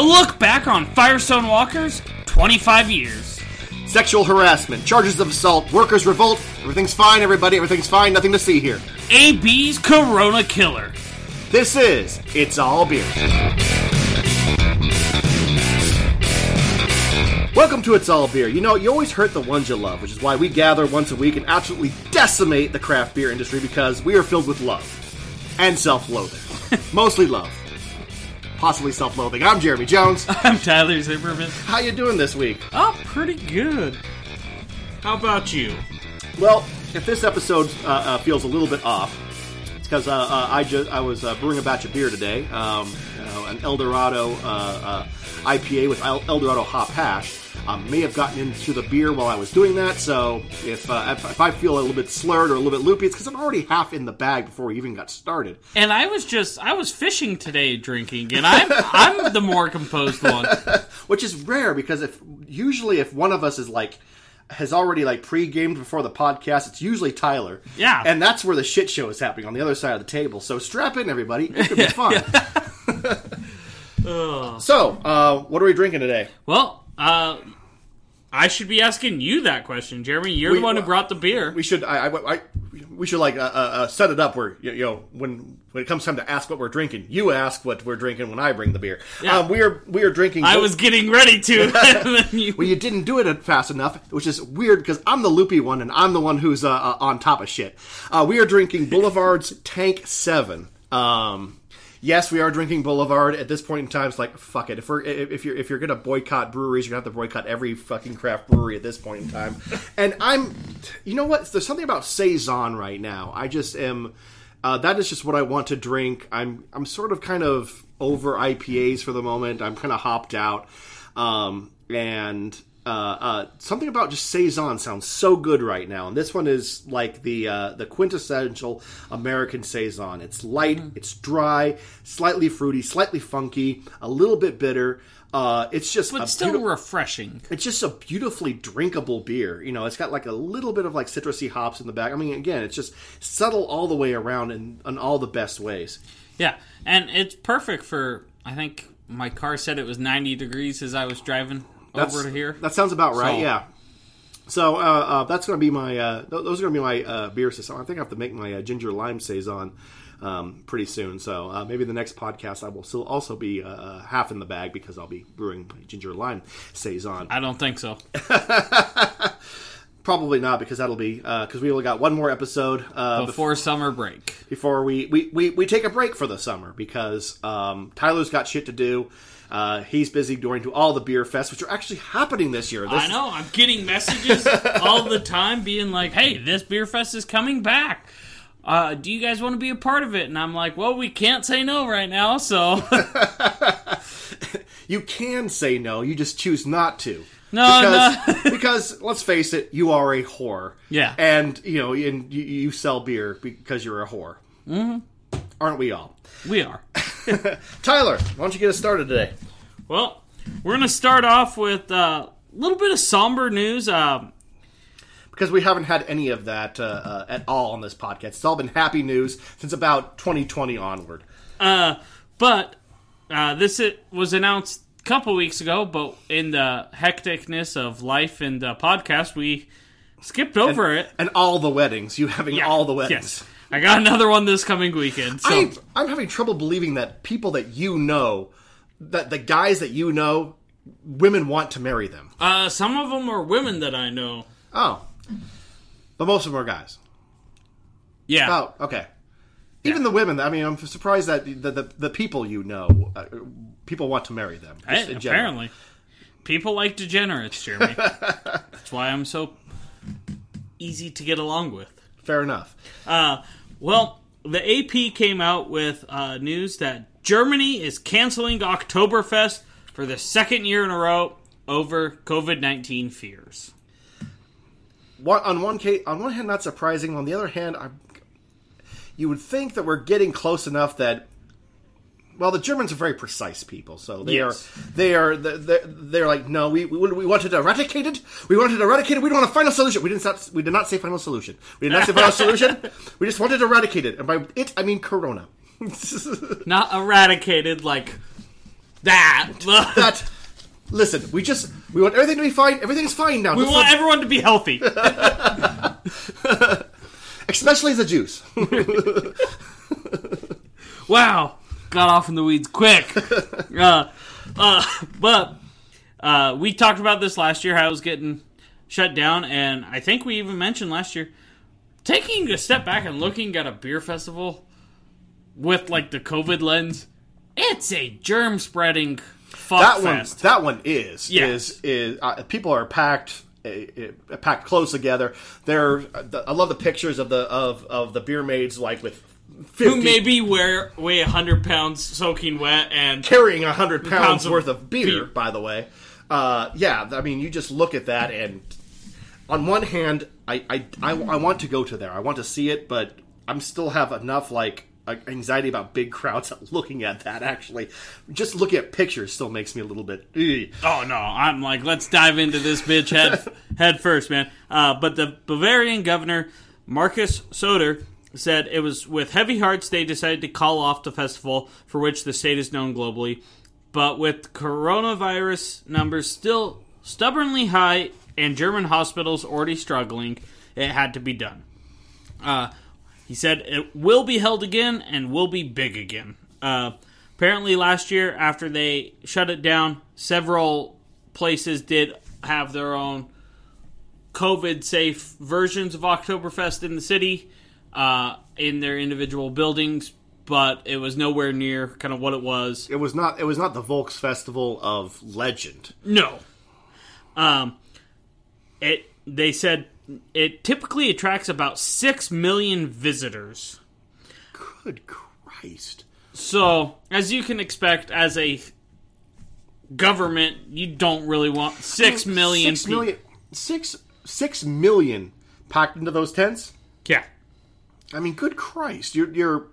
A look back on Firestone Walker's 25 years. Sexual harassment, charges of assault, workers revolt. Everything's fine, everybody. Everything's fine. Nothing to see here. AB's Corona Killer. This is It's All Beer. Welcome to It's All Beer. You know, you always hurt the ones you love, which is why we gather once a week and absolutely decimate the craft beer industry because we are filled with love and self-loathing. Mostly love. Possibly self-loathing. I'm Jeremy Jones. I'm Tyler Zimmerman. How you doing this week? Oh, pretty good. How about you? Well, if this episode uh, uh, feels a little bit off, it's because uh, uh, I just I was uh, brewing a batch of beer today, um, you know, an El Dorado uh, uh, IPA with El Dorado hop hash. Um, may have gotten into the beer while I was doing that, so if, uh, if if I feel a little bit slurred or a little bit loopy, it's because I'm already half in the bag before we even got started. And I was just I was fishing today drinking, and I'm I'm the more composed one. which is rare because if usually if one of us is like has already like pre-gamed before the podcast, it's usually Tyler. Yeah. and that's where the shit show is happening on the other side of the table. So strap in, everybody. It could be fun. so, uh, what are we drinking today? Well, uh, I should be asking you that question, Jeremy. You're We- the one who brought the beer. We should I, I, I we should like uh, uh, uh, set it up where you you know when when it comes time to ask what we're drinking, you ask what we're drinking when I bring the beer. Yeah. Um, we are we are drinking. I was getting ready to. and then you- Well, you didn't do it fast enough, which is weird because I'm the loopy one and I'm the one who's uh, uh, on top of shit. Uh, we are drinking Boulevard's Tank Seven. Um, yes, we are drinking Boulevard at this point in time. It's like fuck it. If we're if if you're if you're gonna boycott breweries, you're gonna have to boycott every fucking craft brewery at this point in time. and I'm, you know what? There's something about saison right now. I just am. Uh, that is just what I want to drink. I'm I'm sort of kind of over IPAs for the moment. I'm kind of hopped out, um, and uh, uh, something about just saison sounds so good right now. And this one is like the uh, the quintessential American saison. It's light, it's dry, slightly fruity, slightly funky, a little bit bitter. Uh, it's just but a still beauti- refreshing. it's just a beautifully drinkable beer. You know, it's got like a little bit of like citrusy hops in the back. I mean, again, it's just subtle all the way around in, in all the best ways. Yeah, and it's perfect for. I think my car said it was 90 degrees as I was driving That's, over to here. That sounds about right. So- Yeah. So uh, uh, that's going to be my. Uh, th- those are going to be my uh, beer system. I think I have to make my uh, ginger lime saison um, pretty soon. So uh, maybe the next podcast I will still also be uh, half in the bag because I'll be brewing my ginger lime saison. I don't think so. Probably not because that'll be because we only got one more episode uh, Before summer break. before we, we, we, we take a break for the summer because um, Tyler's got shit to do. Uh, he's busy going to all the beer fests, which are actually happening this year. This I know. I'm getting messages all the time being like, hey, this beer fest is coming back. Uh, do you guys want to be a part of it? And I'm like, well, we can't say no right now, so. You can say no, you just choose not to. No, because, because let's face it, you are a whore. Yeah. and you know, and you, you sell beer because you're a whore. Mm-hmm. Aren't we all? we are. Tyler, why don't you get us started today? Well, we're going to start off with uh, a little bit of somber news. Uh, Because we haven't had any of that uh, uh, at all on this podcast. It's all been happy news since about 2020 onward. Uh, but uh, this it was announced a couple weeks ago. But in the hecticness of life and the podcast, we skipped over it. And all the weddings, you having Yeah, all the weddings. Yes, I got another one this coming weekend. So I, I'm having trouble believing that people that you know, that the guys that you know, women want to marry them. uh, some of them are women that I know. Oh, but most of them are guys. Yeah, Oh, okay. Even the women. I mean, I'm surprised that the the, the people you know, uh, people want to marry them. Hey, apparently, people like degenerates, Jeremy. That's why I'm so easy to get along with. Fair enough. Uh, well, the AP came out with uh, news that Germany is canceling Oktoberfest for the second year in a row over COVID 19 fears. One, on one case, on one hand, not surprising. On the other hand, I, you would think that we're getting close enough that. Well, the Germans are very precise people, so they Yes. are they are they're, they're like no, we, we we wanted eradicated. We wanted eradicated. We don't want a final solution. We didn't not, we did not say final solution. We did not say final solution. We just wanted eradicated, and by it I mean Corona. Not eradicated, like that. That listen, we just we want everything to be fine. Everything's fine now. we Just want everyone to be healthy. especially the Jews. Wow, got off in the weeds quick. uh, uh, but uh, we talked about this last year, how it was getting shut down, and I think we even mentioned last year taking a step back and looking at a beer festival with like the COVID lens. It's a germ spreading fuck that one, fest. that one is Yeah. is is uh, people are packed. uh, uh, Packed close together. They're. uh, I love the pictures of the of, of the beer maids like with fifty, Who maybe wear weigh hundred pounds soaking wet and carrying a hundred pounds, Pounds of worth of beer, beer. By the way, uh, yeah. I mean, you just look at that, and on one hand, I, I I I want to go to there. I want to see it, but I'm still have enough like anxiety about big crowds looking at that. Actually, just looking at pictures still makes me a little bit. "Ugh." Oh no! I'm like, let's dive into this bitch head head first, man. Uh, but the Bavarian governor Markus Söder said it was with heavy hearts they decided to call off the festival, for which the state is known globally. But with coronavirus numbers still stubbornly high and German hospitals already struggling, it had to be done. Uh, he said it will be held again and will be big again. Uh, apparently, last year, after they shut it down, several places did have their own COVID safe versions of Oktoberfest in the city, uh, in their individual buildings, but it was nowhere near kind of what it was. It was not. It was not the Volks Festival of legend. No. Um, it they said it typically attracts about six million visitors. Good Christ! So, as you can expect, as a government, you don't really want six million. Six million. Six six million packed into those tents. Yeah. I mean, good Christ! You're you're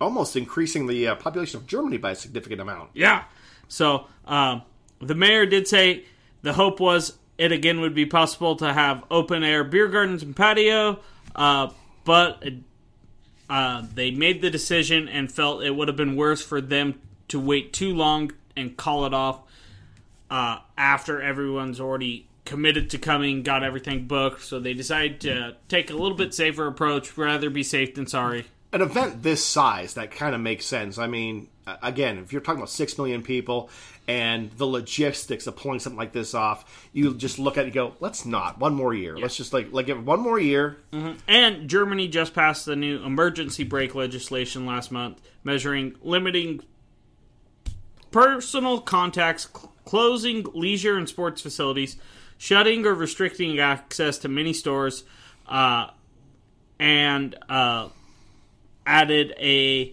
almost increasing the uh, population of Germany by a significant amount. Yeah. So um, the mayor did say the hope was it again would be possible to have open air beer gardens and patio, uh, but uh, they made the decision and felt it would have been worse for them to wait too long and call it off uh, after everyone's already committed to coming, got everything booked. So they decided to take a little bit safer approach, rather be safe than sorry. An event this size that kind of makes sense. I mean, again, if you're talking about six million people and the logistics of pulling something like this off, you just look at it and go, "Let's not one more year. Let's just like like give it one more year." Mm-hmm. And Germany just passed the new emergency brake legislation last month, measuring limiting personal contacts, cl- closing leisure and sports facilities, shutting or restricting access to many stores, uh, and uh, added a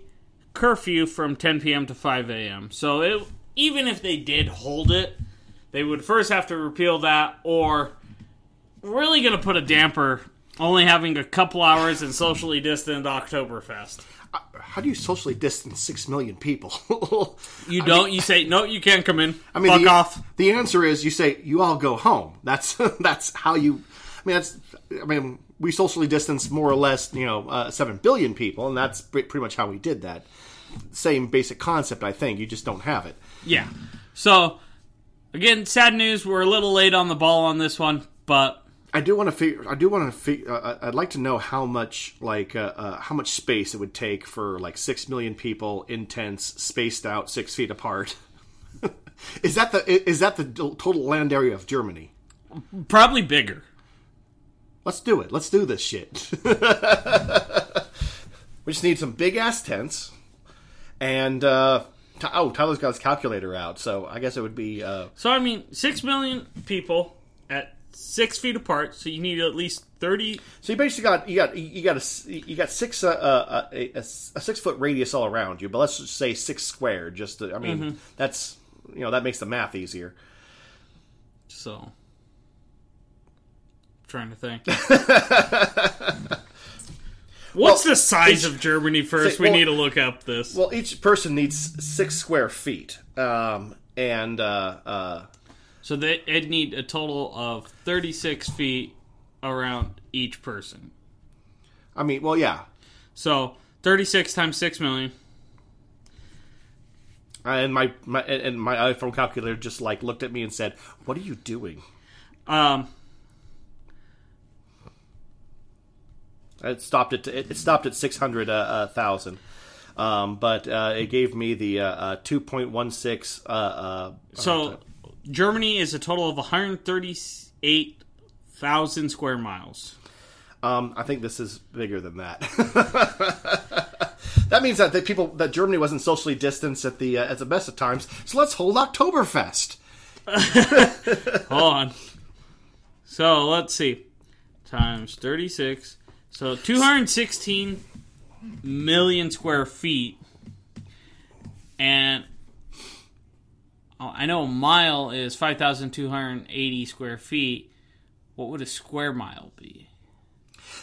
curfew from 10 p.m. to 5 a.m. So it, even if they did hold it, they would first have to repeal that or really going to put a damper only having a couple hours and socially distant Oktoberfest. How do you socially distance six million people? You don't. you say no. You can't come in. I mean, fuck the, off. The answer is you say you all go home. That's that's how you. I mean, that's. I mean, we socially distance more or less, you know, uh, seven billion people, and that's pre- pretty much how we did that. Same basic concept, I think. You just don't have it. Yeah. So again, sad news. We're a little late on the ball on this one, but I do want to figure. I do want to figure. Uh, I'd like to know how much, like, uh, uh, how much space it would take for like six million people in tents, spaced out six feet apart. is that the is that the total land area of Germany? probably bigger. Let's do it. Let's do this shit. we just need some big ass tents, and uh, oh, Tyler's got his calculator out, so I guess it would be. Uh, So I mean, six million people six feet apart. So you need at least thirty. so you basically got you got you got a you got six uh, uh, a, a, a six foot radius all around you, but let's just say six squared. Just to, I mean, that's you know that makes the math easier. So trying to think. What's the size of Germany first? say- we need to look up this. Well, each person needs six square feet, um, and uh, uh, So they, would need a total of 36 feet around each person. I mean, well, yeah. So 36 times 6 million. and my, my and my iPhone calculator just like looked at me and said, "What are you doing?" Um, It stopped at it, it stopped at six hundred uh, thousand, um, but uh, it gave me the uh, uh, two point one six. Uh, so Germany is a total of 138,000 square miles. Um, I think this is bigger than that. that means that the people that Germany wasn't socially distanced at the uh, at the best of times. So let's hold Oktoberfest. Hold on. So let's see. Times 36. So 216 million square feet. And I know a mile is 5,280 square feet. What would a square mile be?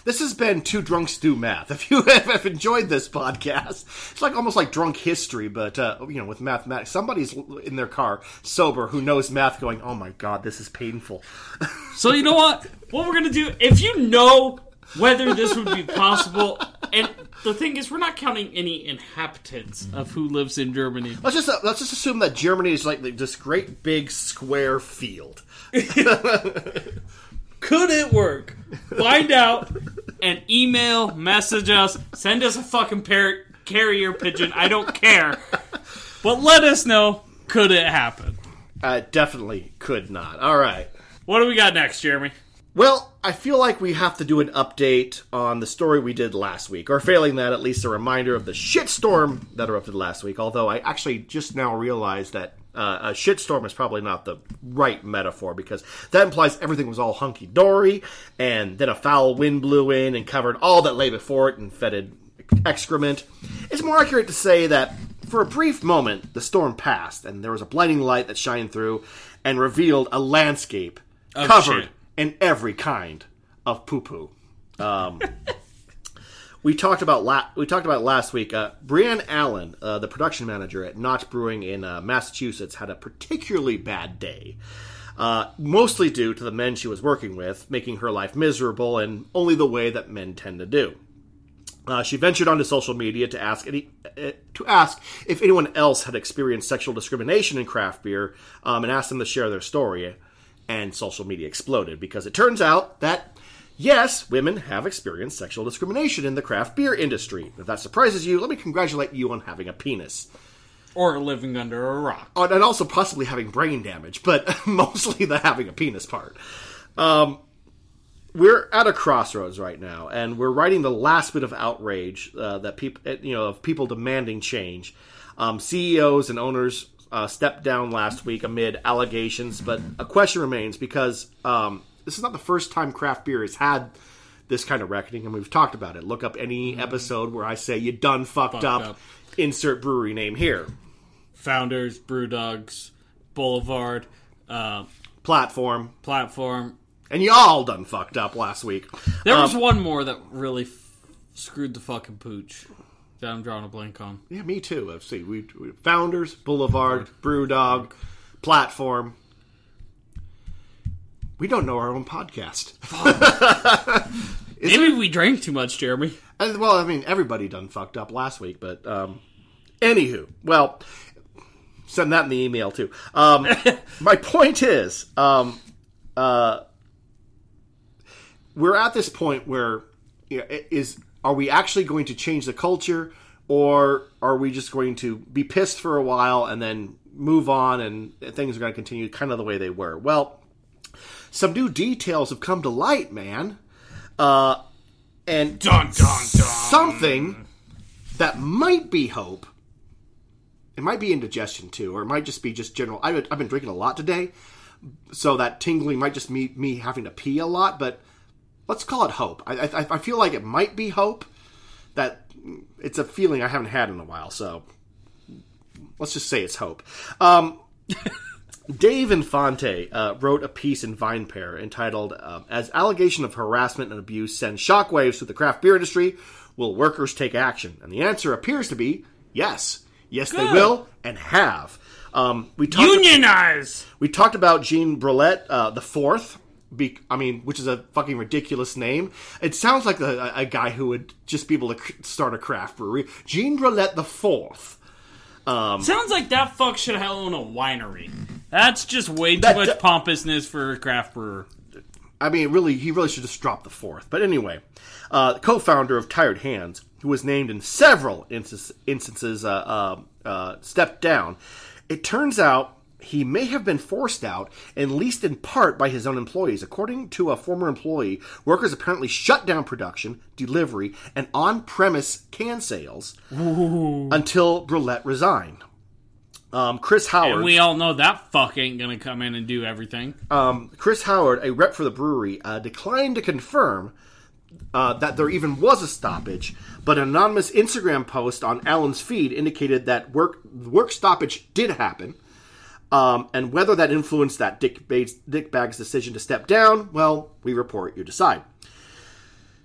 This has been two drunks do math. If you have enjoyed this podcast, it's like almost like drunk history, but uh, you know, with mathematics. Somebody's in their car sober who knows math, going, "Oh my god, this is painful." So you know what? What we're gonna do? If you know whether this would be possible, and the thing is, we're not counting any inhabitants of who lives in Germany. let's just uh, let's just assume that Germany is like this great big square field. Could it work? Find out and email, message us, send us a fucking parrot carrier pigeon. I don't care, but let us know. Could it happen? Uh, definitely could not. All right. What do we got next, Jeremy? Well, I feel like we have to do an update on the story we did last week, or failing that, at least a reminder of the shitstorm that erupted last week. Although I actually just now realized that uh, a shitstorm is probably not the right metaphor because that implies everything was all hunky dory, and then a foul wind blew in and covered all that lay before it in fetid excrement. It's more accurate to say that for a brief moment the storm passed, and there was a blinding light that shined through and revealed a landscape Of covered shit. In every kind of poo poo. Um, we talked about la- we talked about last week. Uh, Brienne Allan, uh, the production manager at Notch Brewing in uh, Massachusetts, had a particularly bad day. Uh, mostly due to the men she was working with, making her life miserable in only the way that men tend to do. Uh, she ventured onto social media to ask any, uh, to ask if anyone else had experienced sexual discrimination in craft beer, um, and asked them to share their story. And social media exploded because it turns out that yes, women have experienced sexual discrimination in the craft beer industry. If that surprises you, let me congratulate you on having a penis, Or living under a rock? Oh, and also possibly having brain damage, but mostly the having a penis part. Um, we're at a crossroads right now, and we're writing the last bit of outrage uh, that people, you know, of people demanding change. Um, CEOs and owners uh, stepped down last week amid allegations, but a question remains because um, this is not the first time craft beer has had this kind of reckoning, and we've talked about it. Look up any episode where I say you done fucked, Fucked up. up. Insert brewery name here. Founders, Brew Dogs, Boulevard, uh, Platform, Platform. and y'all done fucked up last week. There Um, was one more that really f- screwed the fucking pooch that I'm drawing a blank on. Yeah, me too. Let's see. We, we Founders, Boulevard, Brewdog, Platform. We don't know our own podcast. Maybe we drank too much, Jeremy. And, well, I mean, everybody done fucked up last week, but um, anywho, well, send that in the email too. Um, my point is, um, uh, we're at this point where you know, is are we actually going to change the culture, or are we just going to be pissed for a while and then move on and things are going to continue kind of the way they were? Well, some new details have come to light, man. Uh, and Dun dun dun. something that might be hope. It might be indigestion too, or it might just be just general. I've, I've been drinking a lot today, so that tingling might just be me having to pee a lot. But let's call it hope. I, I, I feel like it might be hope. That it's a feeling I haven't had in a while. So let's just say it's hope. Um, Dave Infante uh, wrote a piece in VinePair entitled um, "As Allegation of Harassment and Abuse Sends Shockwaves Through the Craft Beer Industry, Will Workers Take Action?" And the answer appears to be yes. Yes, they will and have. Um, we talked Unionize! we talked about Jean Broillet uh, the fourth. Be- I mean, which is a fucking ridiculous name. It sounds like a, a guy who would just be able to start a craft brewery. Jean Broillet the fourth. Sounds like that fuck should have owned a winery. That's just way too That much pompousness for a craft brewer. I mean, really, he really should just drop the fourth. But anyway, uh, co-founder of Tired Hands, who was named in several instances, uh, uh, uh, stepped down. It turns out he may have been forced out, at least in part, by his own employees. According to a former employee, workers apparently shut down production, delivery, and on-premise can sales until Broillet resigned. Um, Chris Howard. And we all know that fuck ain't gonna come in and do everything. um, Chris Howard, a rep for the brewery, uh, declined to confirm uh, that there even was a stoppage, but an anonymous Instagram post on Allan's feed indicated that work work stoppage did happen. Um, and whether that influenced that Dick, Bates, Dick Bag's decision to step down, well, we report, you decide.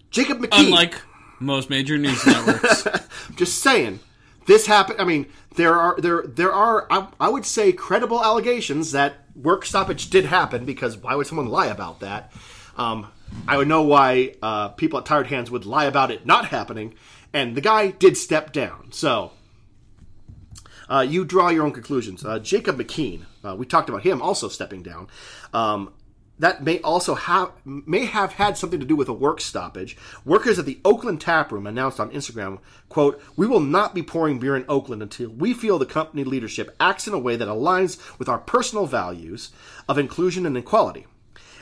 Jacob McKean. Unlike most major news networks. just saying this happened i mean there are there there are I, I would say credible allegations that work stoppage did happen because why would someone lie about that um, i would know why uh, people at tired hands would lie about it not happening and the guy did step down so uh, you draw your own conclusions. Uh, Jacob McKean, uh, we talked about him also stepping down. Um, that may also have may have had something to do with a work stoppage. Workers at the Oakland tap room announced on Instagram, "quote We will not be pouring beer in Oakland until we feel the company leadership acts in a way that aligns with our personal values of inclusion and equality."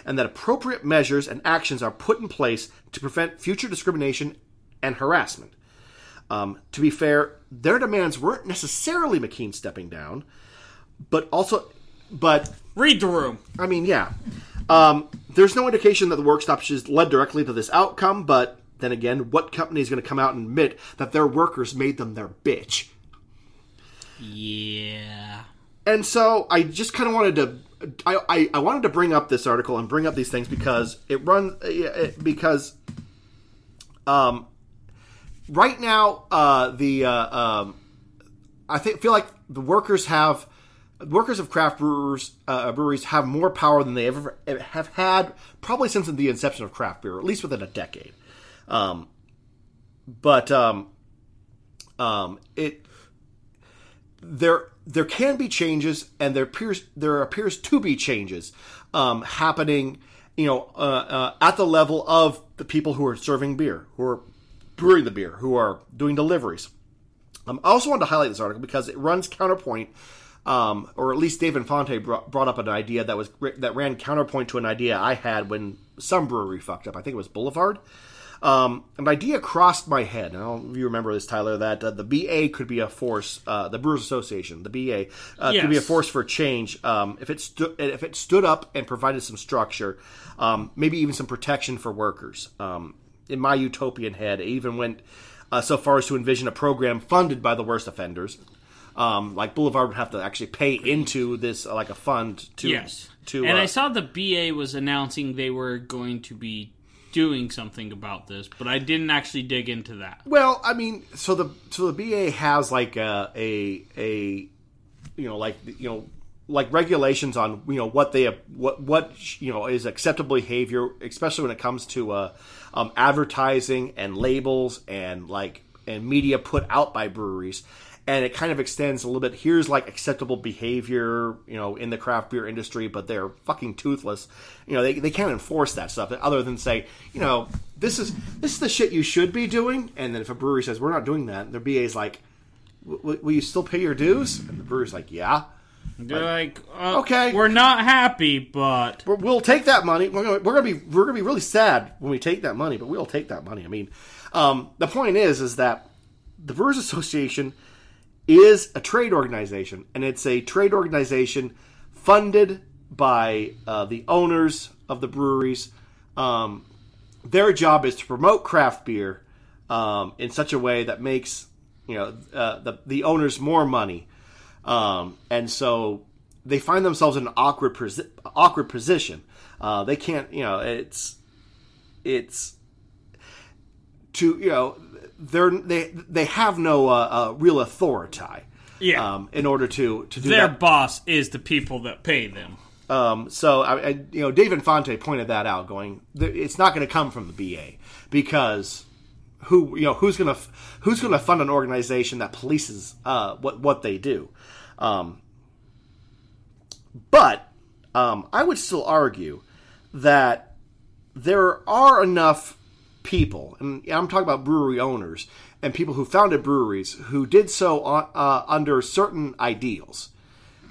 And that appropriate measures and actions are put in place to prevent future discrimination and harassment. Um, to be fair, their demands weren't necessarily McKean stepping down, but also, but Read the room. I mean, yeah. Um, there's no indication that the work stoppages led directly to this outcome, but then again, what company is going to come out and admit that their workers made them their bitch? Yeah. And so I just kind of wanted to. I, I, I wanted to bring up this article and bring up these things because it runs it, because um right now uh the uh, um I think feel like the workers have workers of craft brewers uh, breweries have more power than they ever have had probably since the inception of craft beer, at least within a decade. Um, but um, um, it there there can be changes, and there appears there appears to be changes um, happening. You know, uh, uh, at the level of the people who are serving beer, who are brewing the beer, who are doing deliveries. Um, I also wanted to highlight this article because it runs counterpoint, um, or at least Dave Infante brought, brought up an idea that was that ran counterpoint to an idea I had when some brewery fucked up. I think it was Boulevard. Um, an idea crossed my head. I don't know if you remember this, Tyler, that uh, the BA could be a force, uh, the Brewers Association, the BA, uh, could be a force for change um, if it stood if it stood up and provided some structure, um, maybe even some protection for workers. Um, in my utopian head, it even went uh, so far as to envision a program funded by the worst offenders. Um, like Boulevard would have to actually pay into this uh, like a fund to Yes. to and uh, I saw the BA was announcing they were going to be doing something about this, but I didn't actually dig into that. Well, I mean, so the so the BA has like a a, a you know like you know like regulations on you know what they what what you know is acceptable behavior, especially when it comes to uh, um, advertising and labels and like and media put out by breweries. And it kind of extends a little bit. Here's like acceptable behavior, you know, in the craft beer industry, but they're fucking toothless. You know, they, they can't enforce that stuff other than say, you know, this is this is the shit you should be doing. And then if a brewery says we're not doing that, their BA is like, "W- will you still pay your dues? And the brewer's like, yeah. They're like, uh, Okay. we're not happy, but We're- we'll take that money. We're gonna, we're gonna be we're gonna be really sad when we take that money, but we'll take that money. I mean, um, the point is, is that the Brewers Association is a trade organization, and it's a trade organization funded by uh, the owners of the breweries. Um, their job is to promote craft beer um, in such a way that makes you know uh, the the owners more money, um, and so they find themselves in an awkward posi- awkward position. Uh, they can't, you know, it's it's to you know they're they they have no uh, uh, real authority. Yeah. Um, in order to to do their that, boss is the people that pay them. um, so I, I, you know, Dave Infante pointed that out, going, it's not going to come from the BA because who you know who's gonna who's gonna fund an organization that polices uh, what what they do. Um, but um, I would still argue that there are enough people, and I'm talking about brewery owners and people who founded breweries who did so on, uh, under certain ideals,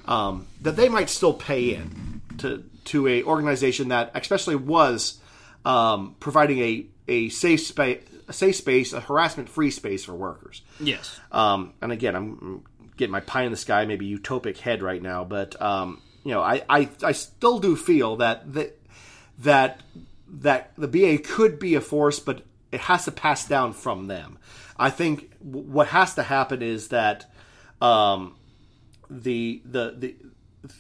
um, that they might still pay in to to a organization that especially was um, providing a a safe space a safe space, a harassment free space for workers. Yes. Um, and again, I'm getting my pie in the sky, maybe utopic head right now, but um, you know, I, I, I still do feel that that that that the BA could be a force, but it has to pass down from them. I think what has to happen is that um, the the the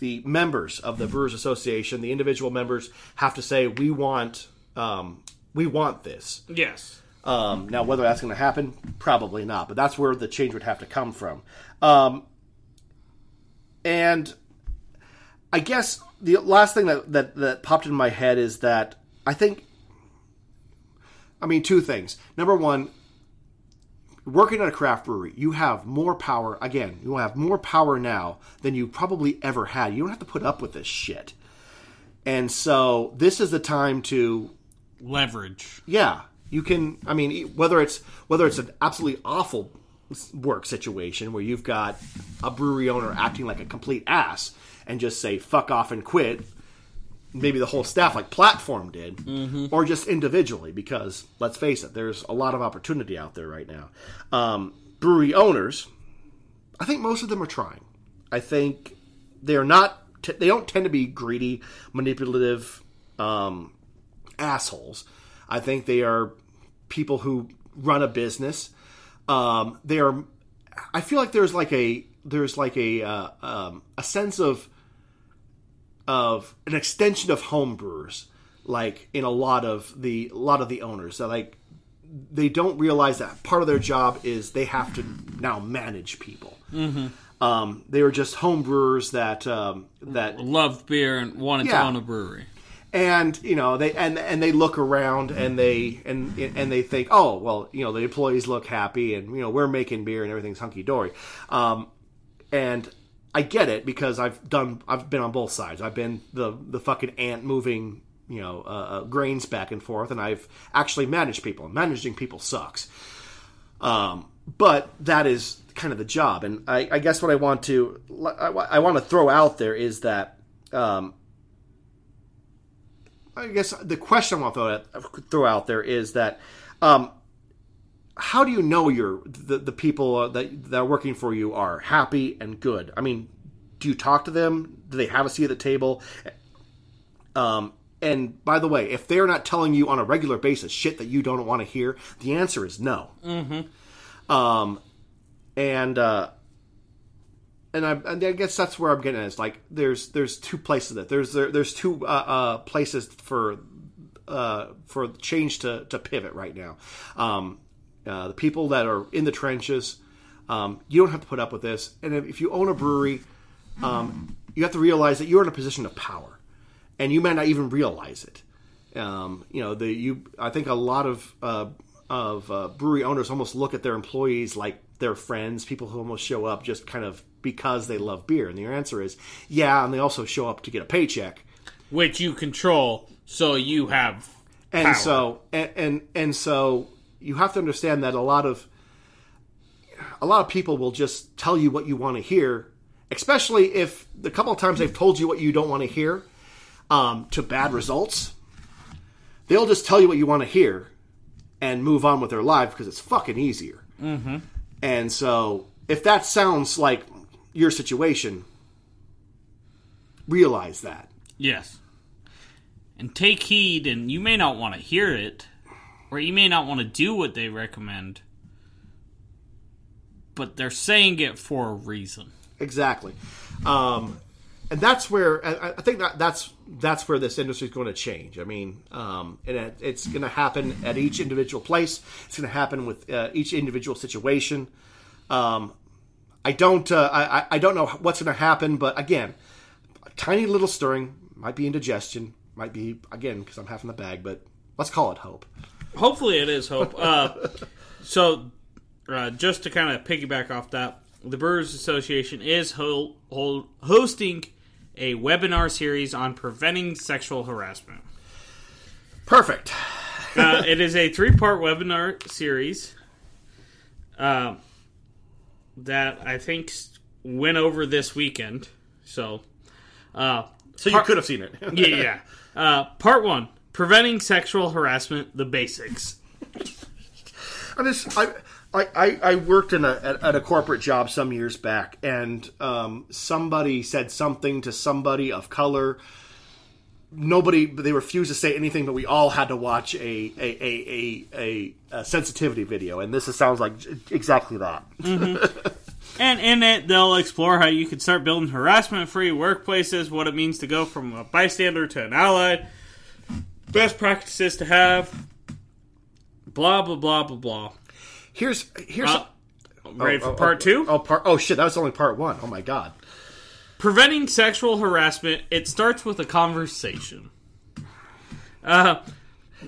the members of the Brewers Association, the individual members, have to say we want um, we want this. Yes. Um, now, whether that's going to happen, probably not. But that's where the change would have to come from. Um, and I guess the last thing that, that that popped in my head is that I think, I mean, two things. Number one, working at a craft brewery, you have more power. Again, you have more power now than you probably ever had. You don't have to put up with this shit. And so this is the time to Leverage. yeah, you can. I mean, whether it's whether it's an absolutely awful work situation where you've got a brewery owner acting like a complete ass and just say fuck off and quit. Maybe the whole staff, like Platform did, or just individually, because let's face it, there's a lot of opportunity out there right now. Um, brewery owners, I think most of them are trying. I think they are not. T- they don't tend to be greedy, manipulative um, assholes. I think they are people who run a business. Um, they are. I feel like there's like a there's like a uh, um, a sense of of an extension of home brewers, like in a lot of the a lot of the owners that like they don't realize that part of their job is they have to now manage people. Mm-hmm. Um, they are just home brewers that um, that Loved beer and wanted to own a brewery. And you know they and and they look around and they and and they think oh well you know the employees look happy and you know we're making beer and everything's hunky dory um, and I get it because I've done I've been on both sides. I've been the the fucking ant moving you know uh, uh, grains back and forth and I've actually managed people and managing people sucks. Um, but that is kind of the job. And I, I guess what I want to I, I want to throw out there is that um, I guess the question I want to throw out, throw out there is that um, how do you know your the, the people that that are working for you are happy and good? I mean, do you talk to them? Do they have a seat at the table? Um, and by the way, if they're not telling you on a regular basis shit that you don't want to hear, the answer is no. Mm-hmm. Um, and uh, and I, and I guess that's where I'm getting at. Is like there's there's two places that there's there, there's two uh, uh, places for uh, for change to, to pivot right now. Um, uh, the people that are in the trenches, um, you don't have to put up with this. And if, you own a brewery, um, you have to realize that you're in a position of power, and you may not even realize it. Um, you know, the you. I think a lot of uh, of uh, brewery owners almost look at their employees like their friends, people who almost show up just kind of because they love beer. And the answer is, yeah, and they also show up to get a paycheck. Which you control, so you have And so and, and and so you have to understand that a lot of a lot of people will just tell you what you want to hear, especially if the couple of times they've told you what you don't want to hear um, to bad results. They'll just tell you what you want to hear and move on with their life because it's fucking easier. Mm-hmm. And so, if that sounds like your situation, realize that. Yes. And take heed, and you may not want to hear it, or you may not want to do what they recommend, but they're saying it for a reason. Exactly, um, and that's where I, I think that that's that's where this industry is going to change. I mean, um, and it, it's going to happen at each individual place. It's going to happen with uh, each individual situation. Um, I don't uh, I, I- don't know what's going to happen, but again, a tiny little stirring might be indigestion, might be again because I'm half in the bag, but let's call it hope. Hopefully, it is hope. Uh, so, uh, just to kind of piggyback off that, the Brewers Association is ho- ho- hosting a webinar series on preventing sexual harassment. Perfect. Uh, it is a three part webinar series uh, that I think went over this weekend. So, uh, So you Par- could have seen it. yeah, yeah. Uh, part one preventing sexual harassment, the basics. I just I. I, I, I worked in a at, at a corporate job some years back, and um, somebody said something to somebody of color. Nobody, they refused to say anything, but we all had to watch a a, a, a, a, a sensitivity video, and this is, sounds like exactly that. And in it, they'll explore how you can start building harassment free workplaces, what it means to go from a bystander to an ally, best practices to have, blah, blah, blah, blah, blah. Here's here's Uh, ready for oh, part oh, two? Oh, part oh shit, that was only part one. Oh my god. Preventing sexual harassment, it starts with a conversation. Uh,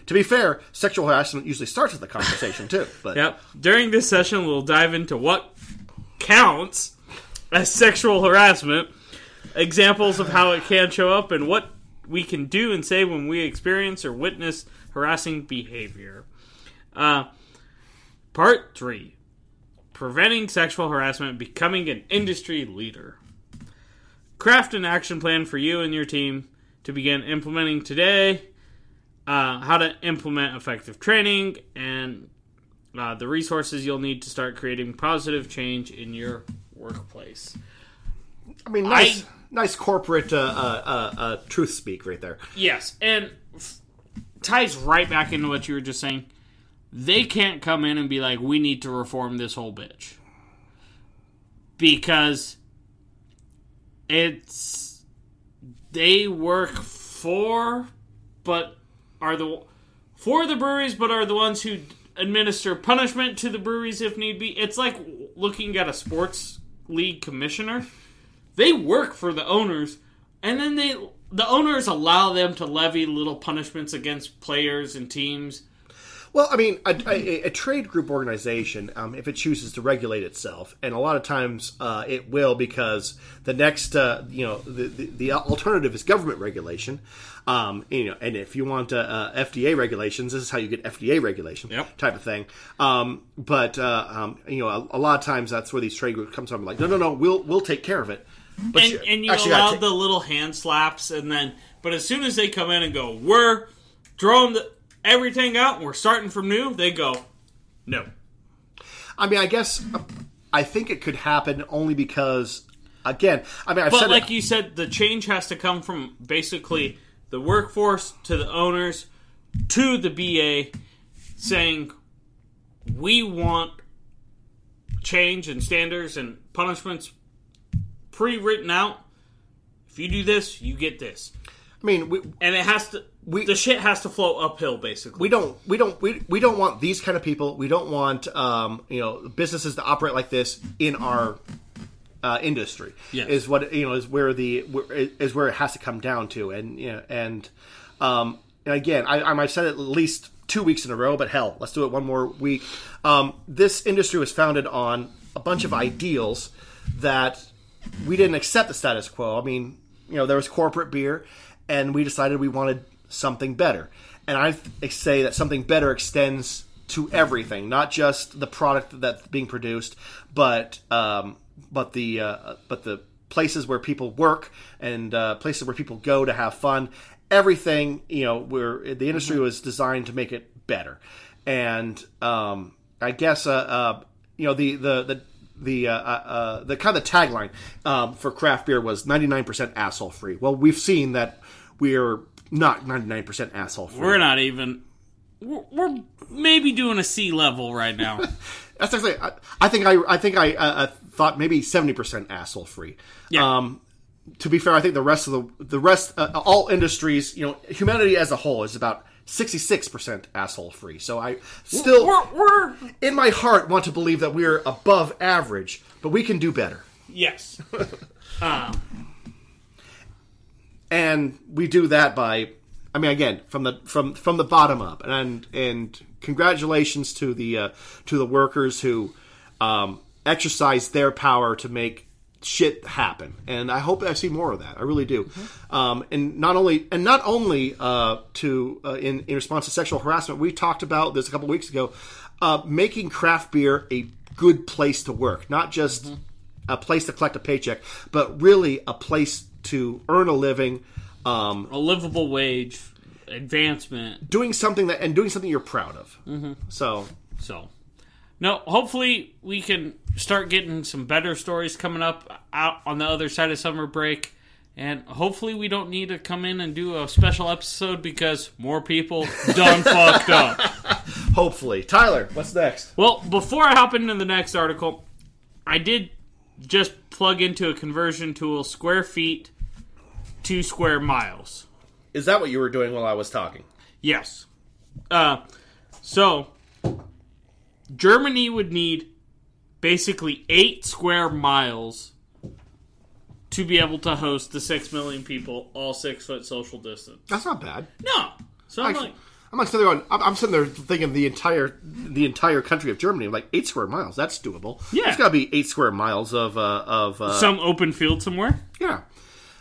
To be fair, sexual harassment usually starts with a conversation too. But Yep. During this session, we'll dive into what counts as sexual harassment, examples of how it can show up, and what we can do and say when we experience or witness harassing behavior. Uh, part three Preventing sexual harassment, becoming an industry leader. Craft an action plan for you and your team to begin implementing today. Uh, how to implement effective training and uh, the resources you'll need to start creating positive change in your workplace. I mean, nice, nice corporate uh, uh, uh, uh, truth speak right there. Yes, and f- ties right back into what you were just saying. They can't come in and be like, "We need to reform this whole bitch," because it's they work for, but are the for the breweries, but are the ones who administer punishment to the breweries if need be. It's like looking at a sports league commissioner. They work for the owners, and then they the owners allow them to levy little punishments against players and teams. Well, I mean, a, a, a trade group organization, um, if it chooses to regulate itself, and a lot of times uh, it will because the next, uh, you know, the, the, the alternative is government regulation. Um, you know, and if you want uh, uh, FDA regulations, this is how you get FDA regulation, Yep. type of thing. Um, but uh, um, you know, a, a lot of times that's where these trade groups come from. Like, no, no, no, we'll we'll take care of it. But And, and you actually allow take- the little hand slaps, and then, but as soon as they come in and go, we're throwing the, everything out, and we're starting from new, they go, no. I mean, I guess I think it could happen only because, again, I mean, I've But said like it, you said, the change has to come from basically the workforce to the owners to the BA saying we want change and standards and punishments pre-written out. If you do this, you get this, I mean, we, and it has to. We- the shit has to flow uphill, basically. we don't we don't we, we don't want these kind of people we don't want um, you know businesses to operate like this in our uh, industry Yes. is what you know is where the where, is where it has to come down to and you know and um, and again I, I might said it at least two weeks in a row but hell let's do it one more week um, this industry was founded on a bunch of ideals that we didn't accept the status quo I mean you know there was corporate beer and we decided we wanted something better and I say that something better extends to everything, not just the product that's being produced, but um, but the uh, but the places where people work and uh, places where people go to have fun. Everything you know, where the industry was designed to make it better, and um, I guess uh, uh, you know the the the the uh, uh, uh, the kind of tagline um, for craft beer was 99% asshole free. Well, we've seen that we're not 99% asshole free. We're not even. We're, we're maybe doing a C level right now. That's actually. I, I think I. I think I uh, uh, thought maybe seventy percent asshole free. Yeah. Um, to be fair, I think the rest of the the rest uh, all industries, you know, humanity as a whole is about sixty six percent asshole free. So I still, we're, we're in my heart, want to believe that we're above average, but we can do better, yes. Um, and we do that by. I mean, again, from the from from the bottom up, and and congratulations to the uh, to the workers who um, exercise their power to make shit happen. And I hope I see more of that. I really do. Um, and not only and not only uh, to uh, in in response to sexual harassment, we talked about this a couple weeks ago, uh, making craft beer a good place to work, not just a place to collect a paycheck, but really a place to earn a living. Um, A livable wage, advancement. doing something that and doing something you're proud of. Mm-hmm. So So, no, hopefully we can start getting some better stories coming up out on the other side of summer break. And hopefully we don't need to come in and do a special episode because more people done fucked up. hopefully, Tyler, what's next? Well, before I hop into the next article, I did just plug into a conversion tool square feet to square miles. Is that what you were doing while I was talking? Yes. Uh, so Germany would need basically eight square miles to be able to host the six million people, all six foot social distance. That's not bad. No. So I'm Actually, like, I'm not sitting there. Going, I'm, I'm sitting there thinking the entire the entire country of Germany, like eight square miles. That's doable. Yeah. it's got to be eight square miles of uh, of uh, some open field somewhere. yeah,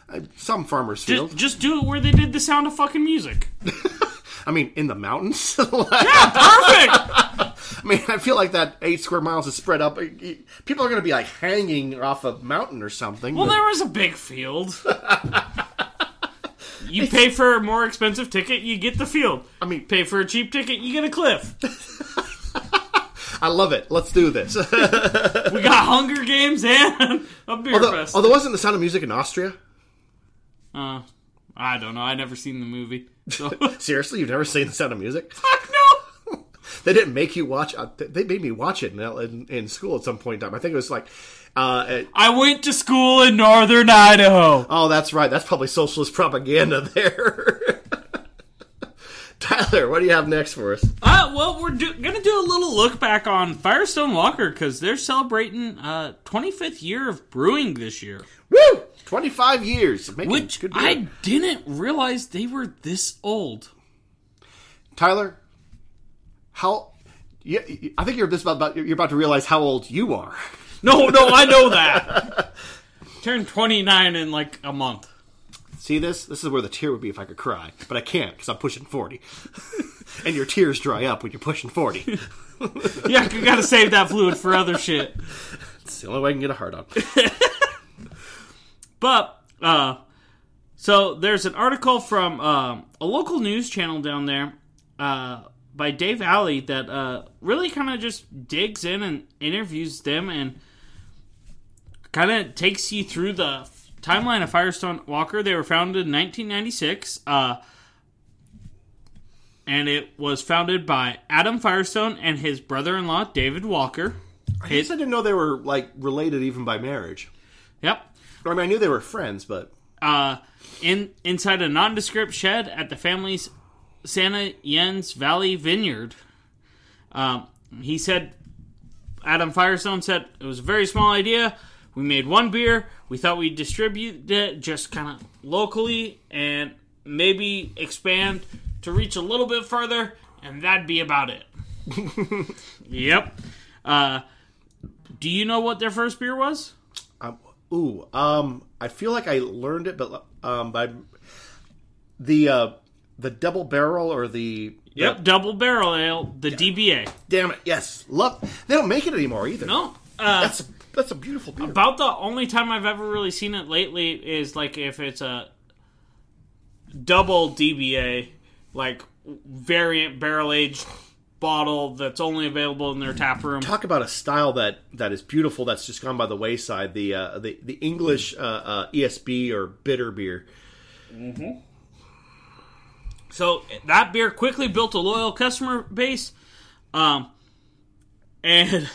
uh, some farmers field. Just, just do it where they did the sound of fucking music. I mean, in the mountains. Yeah, perfect. I mean, I feel like that eight square miles is spread up. People are going to be like hanging off a mountain or something. Well, but- there was a big field. You pay for a more expensive ticket, you get the field. I mean- pay for a cheap ticket, you get a cliff. I love it. Let's do this. We got Hunger Games and a beer although, fest. although, wasn't the Sound of Music in Austria? Uh, I don't know. I never seen the movie. So Seriously, you've never seen the Sound of Music? fuck no. They didn't make you watch. Uh, they made me watch it in, in, in school at some point in time. I think it was like, uh, I went to school in northern Idaho. oh, that's right. That's probably socialist propaganda there. Tyler, what do you have next for us? Uh, well, we're do- gonna do a little look back on Firestone Walker because they're celebrating uh 25th year of brewing this year, Woo! Twenty five years, making which. I didn't realize they were this old. Tyler, how? Yeah, I think you're this about, about you're about to realize how old you are. No, no, I know that. Turn 29 in like a month. See this? This is where the tear would be if I could cry, but I can't because I'm pushing forty, and your tears dry up when you're pushing forty. Yeah, you gotta save that fluid for other shit. It's the only way I can get a heart on. But uh, so there's an article from um, a local news channel down there uh, by Dave Alley that uh, really kind of just digs in and interviews them and kind of takes you through the timeline of Firestone Walker. They were founded in 1996. Uh, and it was founded by Adam Firestone and his brother-in-law David Walker. I guess I didn't know they were like related even by marriage. Yep, I mean, I knew they were friends, but uh, in inside a nondescript shed at the family's Santa Ynez Valley vineyard. Um, he said, Adam Firestone said it was a very small idea. We made one beer. We thought we'd distribute it just kind of locally and maybe expand to reach a little bit further, and that'd be about it. yep. Uh, do you know what their first beer was? um, ooh, um, I feel like I learned it, but um, by the uh, the double barrel or the Yep, double barrel ale, the DBA. Damn it! Yes, love. They don't make it anymore either. No, uh, that's that's a beautiful beer. about the only time I've ever really seen it lately is like if it's a double DBA, like variant barrel aged bottle that's only available in their tap room. Talk about a style that that is beautiful. That's just gone by the wayside. The uh, the the English uh, uh, ESB or bitter beer. Mm-hmm. So that beer quickly built a loyal customer base, um, and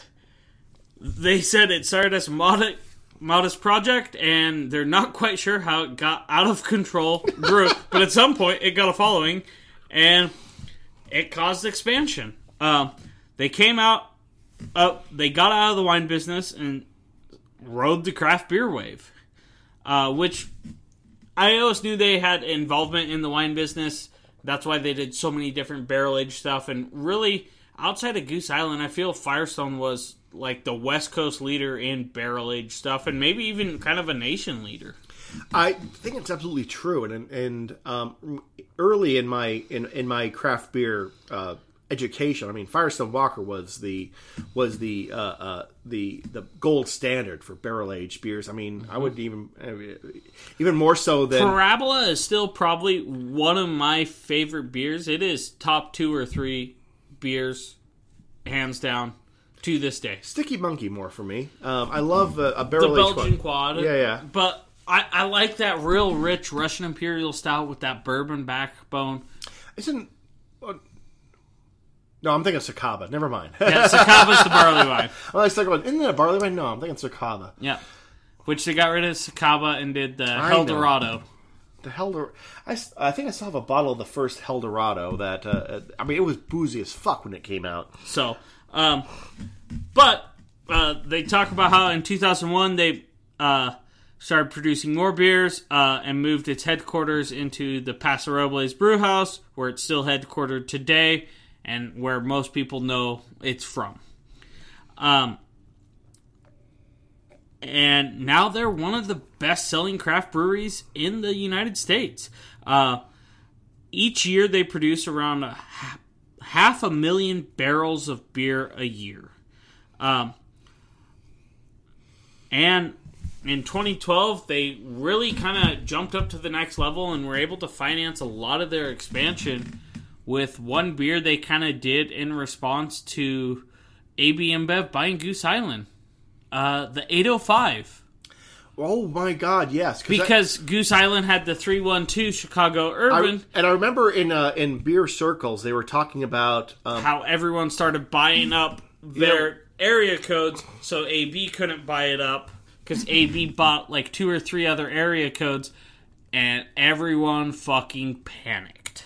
they said it started as modest, modest project, and they're not quite sure how it got out of control, but at some point it got a following, and it caused expansion. Um, they came out, uh, they got out of the wine business and rode the craft beer wave, uh, which I always knew they had involvement in the wine business That's why they did so many different barrel age stuff. And really, outside of Goose Island, I feel Firestone was like the West Coast leader in barrel age stuff, and maybe even kind of a nation leader. I think it's absolutely true, and and um, early in my in, in my craft beer uh, education, I mean, Firestone Walker was the was the uh, uh, the the gold standard for barrel aged beers. I mean, I would even even more so than Parabola is still probably one of my favorite beers. It is top two or three beers, hands down, to this day. Stickee Monkee more for me. Um, I love a, a The barrel aged Belgian quad, Yeah, yeah. But I, I like that real rich Russian Imperial style with that bourbon backbone. Isn't uh, no? I'm thinking Sucaba. Never mind. Yeah, Sucaba's the barley wine. I thinking about isn't it a barley wine? No, I'm thinking Sucaba. Yeah. Which they got rid of Sucaba and did the I know. Eldorado. The Helder, I, I think I still have a bottle of the first Helldorado that uh, I mean it was boozy as fuck when it came out. So, um, but uh, they talk about how in 2001 they uh, started producing more beers uh, and moved its headquarters into the Paso Robles Brew House, where it's still headquartered today and where most people know it's from. Um, and now they're one of the best-selling craft breweries in the United States. Uh, each year they produce around a half a million barrels of beer a year. Um, and in 2012, they really kind of jumped up to the next level and were able to finance a lot of their expansion with one beer they kind of did in response to AB InBev buying Goose Island. Uh, the 805 Oh my god, yes! I- because Goose Island had the 312 Chicago I, Urban. and I remember in uh, in beer circles they were talking about um, how everyone started buying up their area codes so AB couldn't buy it up because AB bought like two or three other area codes and everyone fucking panicked.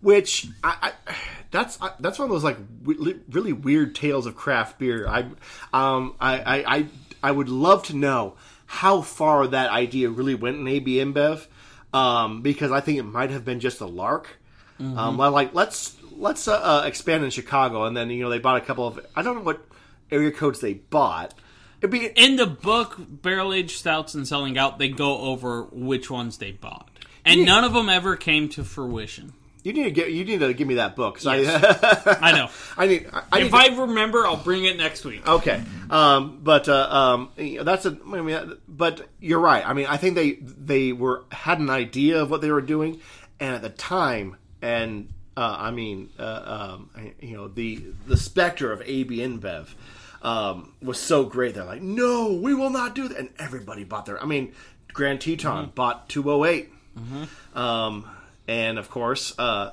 which I, I that's I, that's one of those like w- really weird tales of craft beer. I um I, I I I would love to know how far that idea really went in AB InBev, um, because I think it might have been just a lark. Um, like let's let's uh, uh, expand in Chicago, and then you know they bought a couple of I don't know what area codes they bought. It'd be In the book, Barrel Aged Stouts and Selling Out, they go over which ones they bought. And Yeah. none of them ever came to fruition. You need to get you need to give me that book. Yes. I I know. I need I, I need If to- I remember, I'll bring it next week. Okay, um, but uh, um, you know, that's a. I mean, but you're right. I mean, I think they they were had an idea of what they were doing, and at the time, and uh, I mean, uh, um, you know, the the specter of AB InBev um, was so great. They're like, no, we will not do that, and everybody bought their. I mean, Grand Teton bought 208, um, and of course, uh,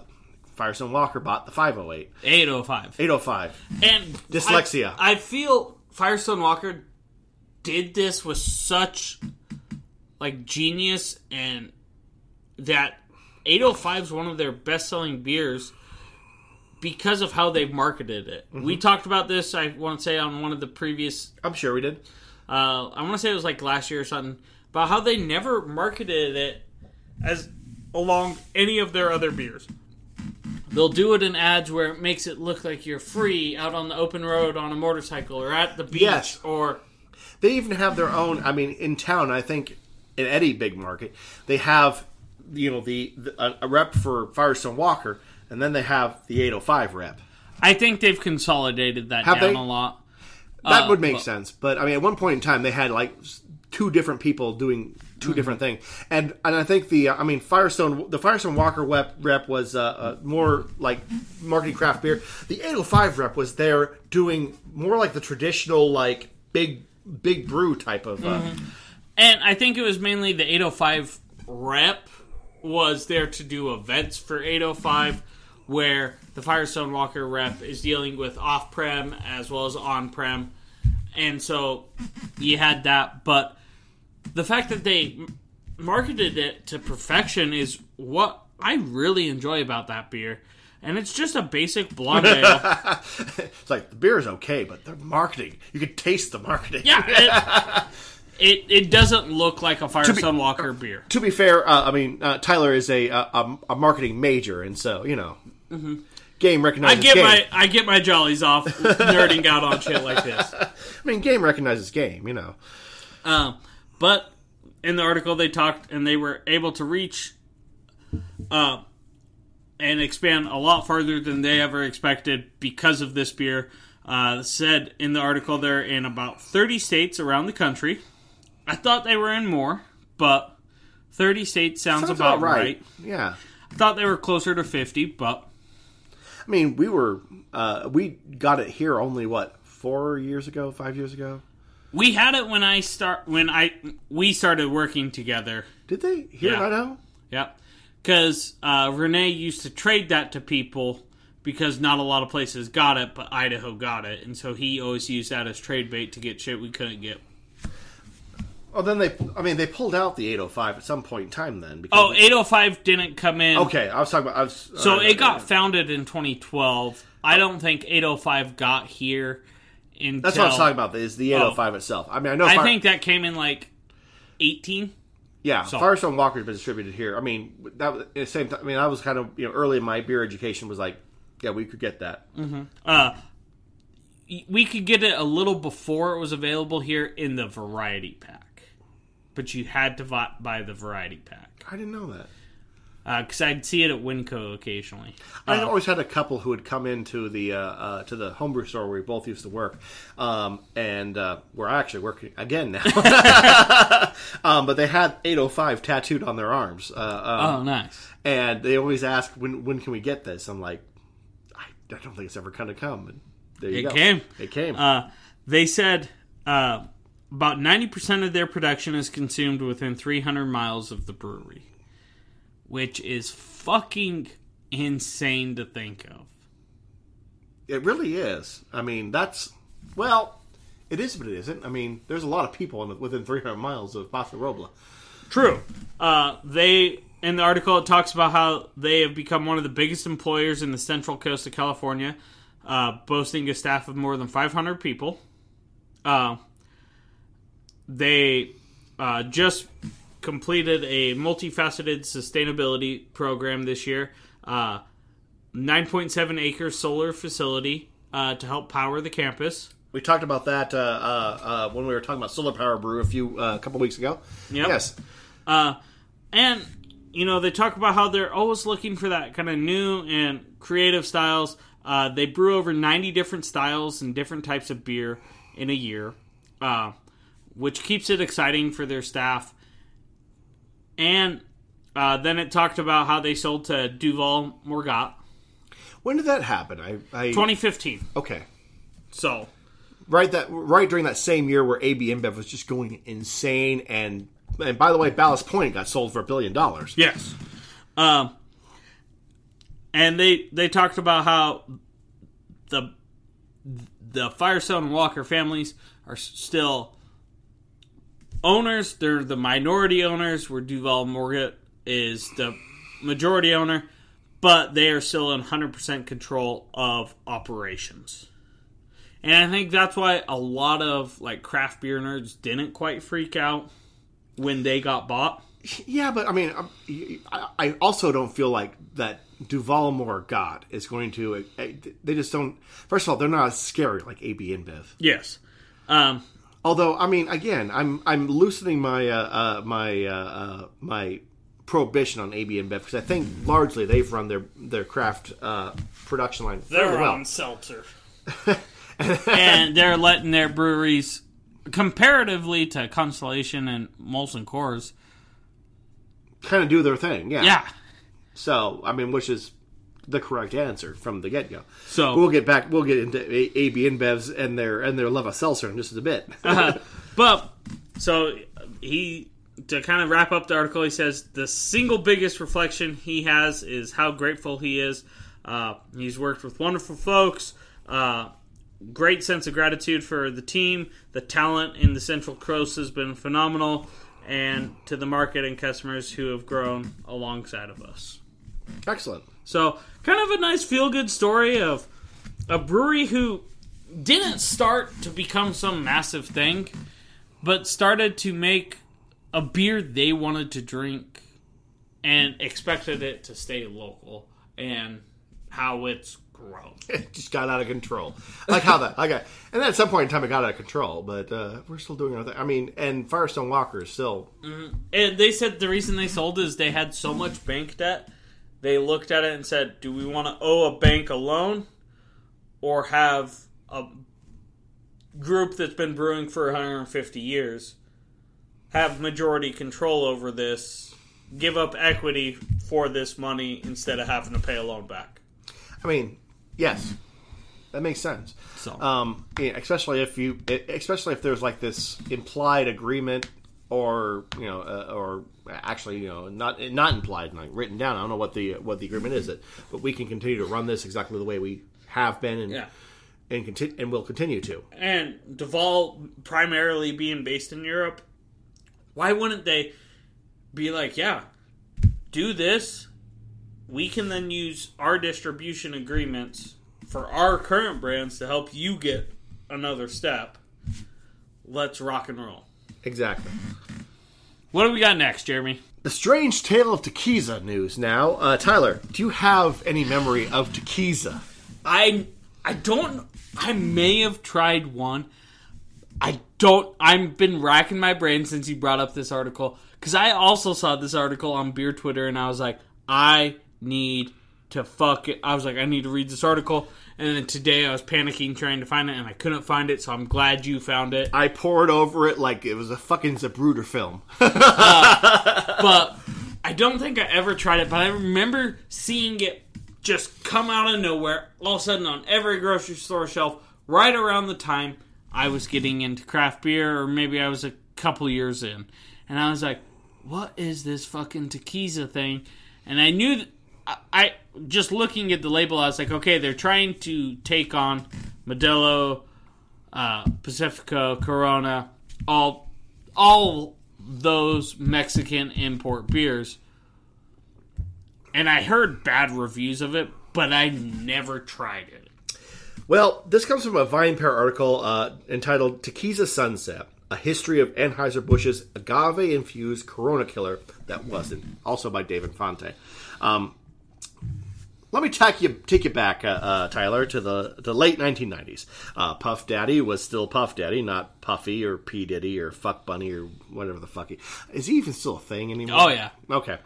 Firestone Walker bought the 508, 805. 805. And Dyslexia. I, I feel Firestone Walker did this with such like genius and that 805 is one of their best selling beers because of how they've marketed it. We talked about this, I want to say, on one of the previous, I'm sure we did. uh, I want to say it was like last year or something, about how they never marketed it as along any of their other beers. They'll do it in ads where it makes it look like you're free out on the open road on a motorcycle or at the beach Yes. or They even have their own. I mean, in town, I think in any big market, they have you know the, the a, a rep for Firestone Walker, and then they have the 805 rep. I think they've consolidated that Have down they? a lot. That Uh, would make but- sense. But I mean, at one point in time, they had like two different people doing 2 different things, and and I think the I mean Firestone the Firestone Walker rep, rep was uh, uh, more like marketing craft beer. The 805 rep was there doing more like the traditional like big big brew type of. Uh, And I think it was mainly the 805 rep was there to do events for 805 where the Firestone Walker rep is dealing with off-prem as well as on-prem. And so you had that, but the fact that they marketed it to perfection is what I really enjoy about that beer. And it's just a basic blonde ale. It's like the beer is okay, but the marketing, you could taste the marketing. Yeah, it, it, it doesn't look like a Firestone Walker beer. To be fair, uh, I mean uh, Tyler is a, a a marketing major, and so you know, game recognizes. I get game. my I get my jollies off nerding out on shit like this. I mean, game recognizes game. You know, Um, but in the article, they talked and they were able to reach uh, and expand a lot farther than they ever expected because of this beer. Uh, said in the article they're in about 30 states around the country. I thought they were in more, but 30 states sounds, Sounds about about right. right. Yeah. I thought they were closer to 50, but I mean, we were uh, we got it here only what four years ago, five years ago. We had it when I start when I we started working together. Did they here Yeah. in Idaho? Yep. Because uh, Renee used to trade that to people because not a lot of places got it, but Idaho got it. And so he always used that as trade bait to get shit we couldn't get. Oh, then they. I mean, they pulled out the 805 at some point in time. Then because Oh, 805 didn't come in. okay, I was talking about. I was, So uh, it got founded in 2012. I don't think 805 got here until. That's what I was talking about. Is the 805 itself? I mean, I know. I Fire- think that came in like 18. Yeah, So- Firestone Walker's been distributed here. I mean, that the same time. I mean, I was kind of you know early in my beer education was like, yeah, we could get that. Uh, we could get it a little before it was available here in the variety pack, but you had to buy the variety pack I didn't know that. Because I'd see it at Winco occasionally. I always had a couple who would come into the uh, uh, to the homebrew store where we both used to work, um, and uh, we're actually working again now. um, but they had 805 tattooed on their arms, uh, um, Oh, nice. and they always ask, "When when can we get this?" I'm like, I, I don't think it's ever going to come. And there you It go. came. It came. Uh, they said uh, about 90% of their production is consumed within 300 miles of the brewery, which is fucking insane to think of. It really is. I mean, that's well, it is, but it isn't. I mean, there's a lot of people in, within 300 miles of Paso Robles. True. Uh, they in the article it talks about how they have become one of the biggest employers in the central coast of California, uh, boasting a staff of more than 500 people. Uh, they uh, just completed a multifaceted sustainability program this year. Uh, 9.7 acre solar facility uh, to help power the campus. We talked about that uh, uh, uh, when we were talking about Solar Power Brew a few uh, a couple weeks ago. Yep. Yes, Uh, and you know they talk about how they're always looking for that kind of new and creative styles. Uh, they brew over 90 different styles and different types of beer in a year, uh, which keeps it exciting for their staff. And uh, then it talked about how they sold to Duvel Moortgat when did that happen? I, I 2015. okay, So right that right during that same year where AB InBev was just going insane, and and by the way, Ballast Point got sold for a billion dollars. Yes. Um, and they they talked about how the the Firestone and Walker families are still owners. They're the minority owners, where Duvel Moortgat is the majority owner, but they are still in 100% control of operations. And I think that's why a lot of like craft beer nerds didn't quite freak out when they got bought. Yeah, but I mean, um, I, I also don't feel like that Duvel Moortgat is going to. uh, They just don't. First of all, they're not as scary like AB InBev. Yes. Um, Although, I mean, again, I'm I'm loosening my uh, uh, my uh, uh, my prohibition on AB InBev because I think largely they've run their their craft uh, production line fairly They're well. on seltzer. and they're letting their breweries, comparatively to Constellation and Molson Coors, Kind of do their thing, yeah. yeah. So, I mean, which is the correct answer from the get go. So- we'll get back. We'll get into A- AB InBevs and their and their love of seltzer in just a bit. But so he to kind of wrap up the article, he says the single biggest reflection he has is how grateful he is. Uh, he's worked with wonderful folks. Uh, great sense of gratitude for the team. The talent in the Central Coast has been phenomenal, and to the market and customers who have grown alongside of us. Excellent. So, kind of a nice feel good story of a brewery who didn't start to become some massive thing, but started to make a beer they wanted to drink and expected it to stay local and how it's grown. It just got out of control. Like how that, like, I- and then at some point in time it got out of control. But uh, we're still doing our thing. I mean, and Firestone Walker is still And they said the reason they sold is they had so much bank debt. They looked at it and said, "Do we want to owe a bank a loan, or have a group that's been brewing for 150 years have majority control over this, give up equity for this money instead of having to pay a loan back?" I mean, yes, that makes sense. So, Um, especially if you, especially if there's like this implied agreement, or you know, uh, or actually, you know, not not implied, like written down. I don't know what the what the agreement is, it, but we can continue to run this exactly the way we have been, and yeah. and continue and will continue to. and Duvel primarily being based in Europe, why wouldn't they be like, yeah, do this? We can then use our distribution agreements for our current brands to help you get another step. Let's rock and roll. Exactly. What do we got next, Jeremy? The strange tale of Tequiza news now. Uh, Tyler, do you have any memory of Tequiza? I I don't I may have tried one. I don't I've been racking my brain since you brought up this article cuz I also saw this article on beer Twitter and I was like I need to fuck it. I was like I need to read this article and then today I was panicking trying to find it and I couldn't find it so I'm glad you found it. I poured over it like it was a fucking Zapruder film. Uh, but I don't think I ever tried it. But I remember seeing it just come out of nowhere, all of a sudden on every grocery store shelf, right around the time I was getting into craft beer, or maybe I was a couple years in, and I was like, "What is this fucking tequila thing?" And I knew. That, I, I just looking at the label, I was like, "Okay, they're trying to take on Modelo." uh, Pacifico, Corona, all all those Mexican import beers. And I heard bad reviews of it, but I never tried it. Well, this comes from a VinePair article uh, entitled Tequiza Sunset, a history of Anheuser-Busch's agave-infused Corona killer that wasn't, also by Dave Infante. Um, let me take you take you back, uh, uh, Tyler, to the the late 1990s. Uh, Puff Daddy was still Puff Daddy, not Puffy or P Diddy or Fuck Bunny or whatever the fuck he is. He even still a thing anymore? Oh, yeah. Okay.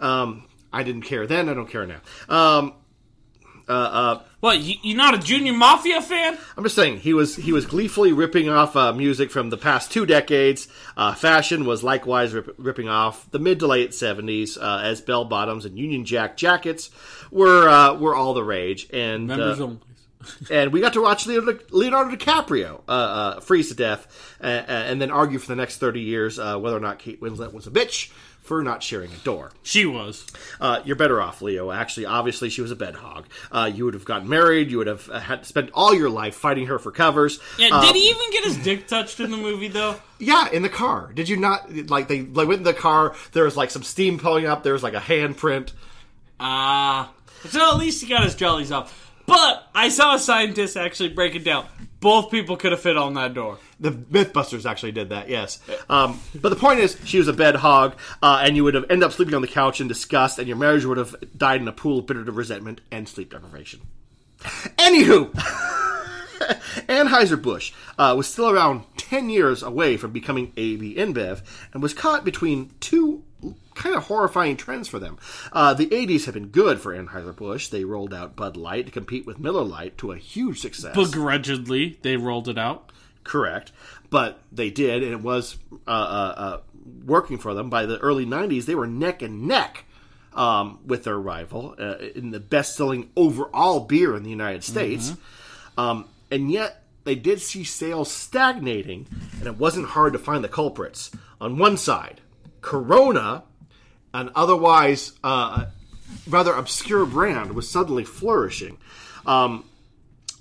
Um, I didn't care then. I don't care now. Um, uh, uh, What, you, you not a Junior Mafia fan? I'm just saying he was he was gleefully ripping off uh, music from the past two decades. Uh, fashion was likewise rip, ripping off the mid to late 70s uh, as bell bottoms and Union Jack jackets were uh, were all the rage. And Members uh, only. and we got to watch Leonardo, Leonardo DiCaprio uh, uh, freeze to death uh, uh, and then argue for the next 30 years uh, whether or not Kate Winslet was a bitch for not sharing a door. She was. Uh, you're better off, Leo. Actually, obviously, she was a bed hog. Uh, you would have gotten married. You would have uh, had spent all your life fighting her for covers. Yeah, Uh, did he even get his dick touched in the movie, though? yeah, in the car. Did you not like they like went in the car? There was like some steam pulling up. There was like a handprint. Ah. so at least he got his jollies off. But I saw a scientist actually break it down. Both people could have fit on that door. The MythBusters actually did that, yes. Um, but the point is, she was a bed hog, uh, and you would have ended up sleeping on the couch in disgust, and your marriage would have died in a pool of bitter resentment and sleep deprivation. Anywho, Anheuser-Busch uh, was still around 10 years away from becoming AB InBev and was caught between two kind of horrifying trends for them. Uh, the 80s have been good for Anheuser-Busch. They rolled out Bud Light to compete with Miller Lite to a huge success. Begrudgingly, they rolled it out. Correct. But they did, and it was uh, uh, uh, working for them. By the early 90s, they were neck and neck um, with their rival uh, in the best selling overall beer in the United States. Um, and yet, they did see sales stagnating, and it wasn't hard to find the culprits. On one side, Corona, an otherwise uh, rather obscure brand, was suddenly flourishing. Um,